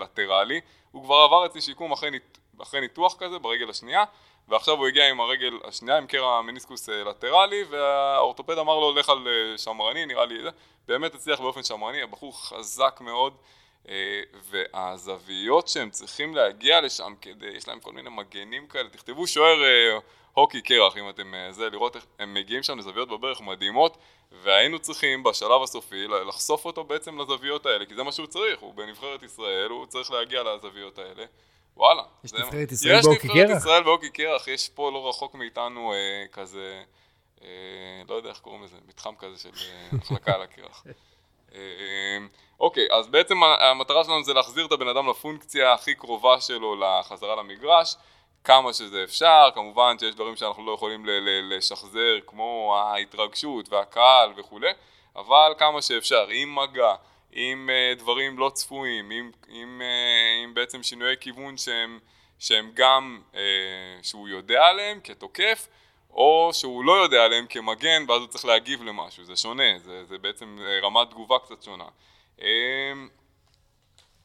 לטרלי, הוא כבר עבר אצלי שיקום אחרי, נית, אחרי ניתוח כזה ברגל השנייה, ועכשיו הוא הגיע עם הרגל השנייה עם קרע מניסקוס אה, לטרלי והאורתופד אמר לו לך על אה, שמרני נראה לי באמת הצליח באופן שמרני הבחור חזק מאוד אה, והזוויות שהם צריכים להגיע לשם כדי, יש להם כל מיני מגנים כאלה, תכתבו שוער הוקי קרח אם אתם זה, לראות איך הם מגיעים שם לזוויות בברך מדהימות והיינו צריכים בשלב הסופי לחשוף אותו בעצם לזוויות האלה כי זה מה שהוא צריך, הוא בנבחרת ישראל, הוא צריך להגיע לזוויות האלה וואלה. יש נבחרת ישראל בהוקי קרח? יש נבחרת ישראל בהוקי קרח, יש פה לא רחוק מאיתנו אה, כזה, אה, לא יודע איך קוראים לזה, מתחם כזה של אה, מחלקה על הקרח. אה, אוקיי, אז בעצם המטרה שלנו זה להחזיר את הבן אדם לפונקציה הכי קרובה שלו לחזרה למגרש, כמה שזה אפשר, כמובן שיש דברים שאנחנו לא יכולים לשחזר כמו ההתרגשות והקהל וכולי, אבל כמה שאפשר, עם מגע, עם uh, דברים לא צפויים, עם, עם, עם בעצם שינויי כיוון שהם, שהם גם, uh, שהוא יודע עליהם כתוקף, או שהוא לא יודע עליהם כמגן ואז הוא צריך להגיב למשהו, זה שונה, זה, זה בעצם רמת תגובה קצת שונה. Uh,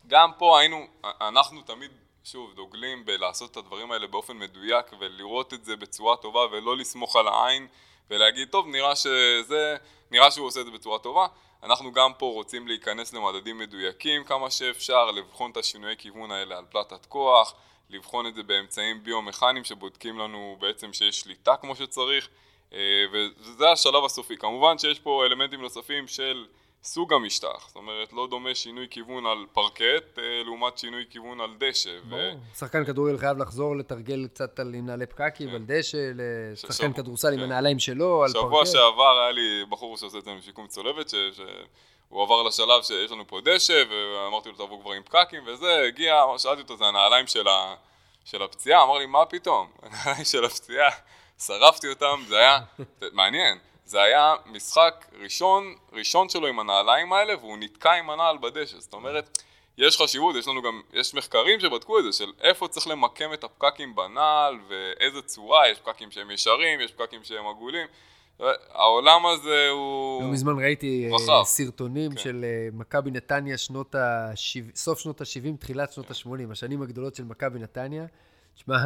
גם פה היינו, אנחנו תמיד, שוב, דוגלים בלעשות את הדברים האלה באופן מדויק ולראות את זה בצורה טובה ולא לסמוך על העין ולהגיד, טוב, נראה שזה, נראה שהוא עושה את זה בצורה טובה. אנחנו גם פה רוצים להיכנס למדדים מדויקים כמה שאפשר, לבחון את השינויי כיוון האלה על פלטת כוח, לבחון את זה באמצעים ביומכניים שבודקים לנו בעצם שיש שליטה כמו שצריך אה, וזה השלב הסופי. כמובן שיש פה אלמנטים נוספים של סוג המשטח, זאת אומרת לא דומה שינוי כיוון על פרקט אה, לעומת שינוי כיוון על דשא. ברור, ו... שחקן כדורגל חייב לחזור לתרגל קצת על נעלי פקקים, כן. על דשא, לשחקן. כדורסל כן. עם הנעליים שלו, על פרקט. שבוע שעבר היה לי בחור שעושה את זה עם שיקום צולבת, ש... הוא עבר לשלב שיש לנו פה דשא, ואמרתי לו תבוא כבר עם פקקים וזה, הגיע, שאלתי אותו, זה הנעליים של, ה... של הפציעה? אמר לי, מה פתאום? הנעליים של הפציעה, שרפתי אותם, זה היה מעניין. זה היה משחק ראשון, ראשון שלו עם הנעליים האלה והוא נתקע עם הנעל בדשא, זאת אומרת יש חשיבות, יש לנו גם, יש מחקרים שבדקו את זה של איפה צריך למקם את הפקקים בנעל ואיזה צורה, יש פקקים שהם ישרים, יש פקקים שהם עגולים העולם הזה הוא... לא מזמן ראיתי רחב. אה, סרטונים כן. של אה, מכבי נתניה שנות ה... סוף שנות ה-70, תחילת שנות ה-80, השנים הגדולות של מכבי נתניה. תשמע,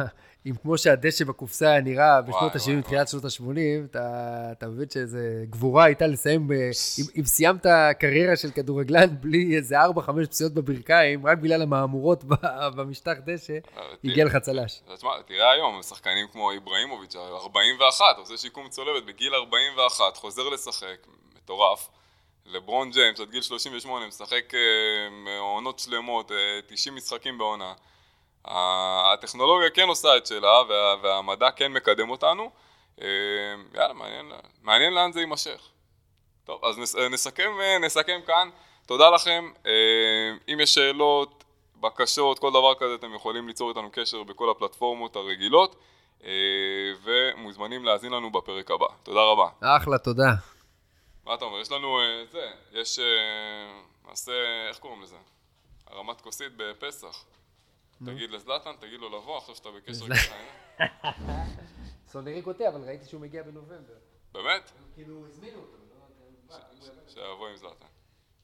אם כמו שהדשא בקופסה היה נראה בשנות ה-70, תחילת שנות ה-80, אתה, אתה מבין שאיזה גבורה הייתה לסיים, ב, אם, אם סיימת קריירה של כדורגלן בלי איזה 4-5 פציעות בברכיים, רק בגלל המהמורות במשטח דשא, אה, הגיע לך צל"ש. תשמע, תראה היום, שחקנים כמו איבראימוביץ', 41, עושה שיקום צולבת בגיל 41, חוזר לשחק, מטורף. לברון ג'יימס עד גיל 38 משחק אה, עונות שלמות, 90 אה, משחקים בעונה. הטכנולוגיה כן עושה את שלה וה, והמדע כן מקדם אותנו. אה, יאללה, מעניין, מעניין לאן זה יימשך. טוב, אז נס, נסכם, נסכם כאן. תודה לכם. אה, אם יש שאלות, בקשות, כל דבר כזה, אתם יכולים ליצור איתנו קשר בכל הפלטפורמות הרגילות, אה, ומוזמנים להאזין לנו בפרק הבא. תודה רבה. אחלה, תודה. מה אתה אומר? יש לנו, זה, יש, נעשה, איך קוראים לזה? הרמת כוסית בפסח. תגיד לזלאטן, תגיד לו לבוא, עכשיו שאתה בקשר איתך. סונרי קוטע, אבל ראיתי שהוא מגיע בנובמבר. באמת? כאילו, הזמינו אותו. לא שיבוא עם זלאטן.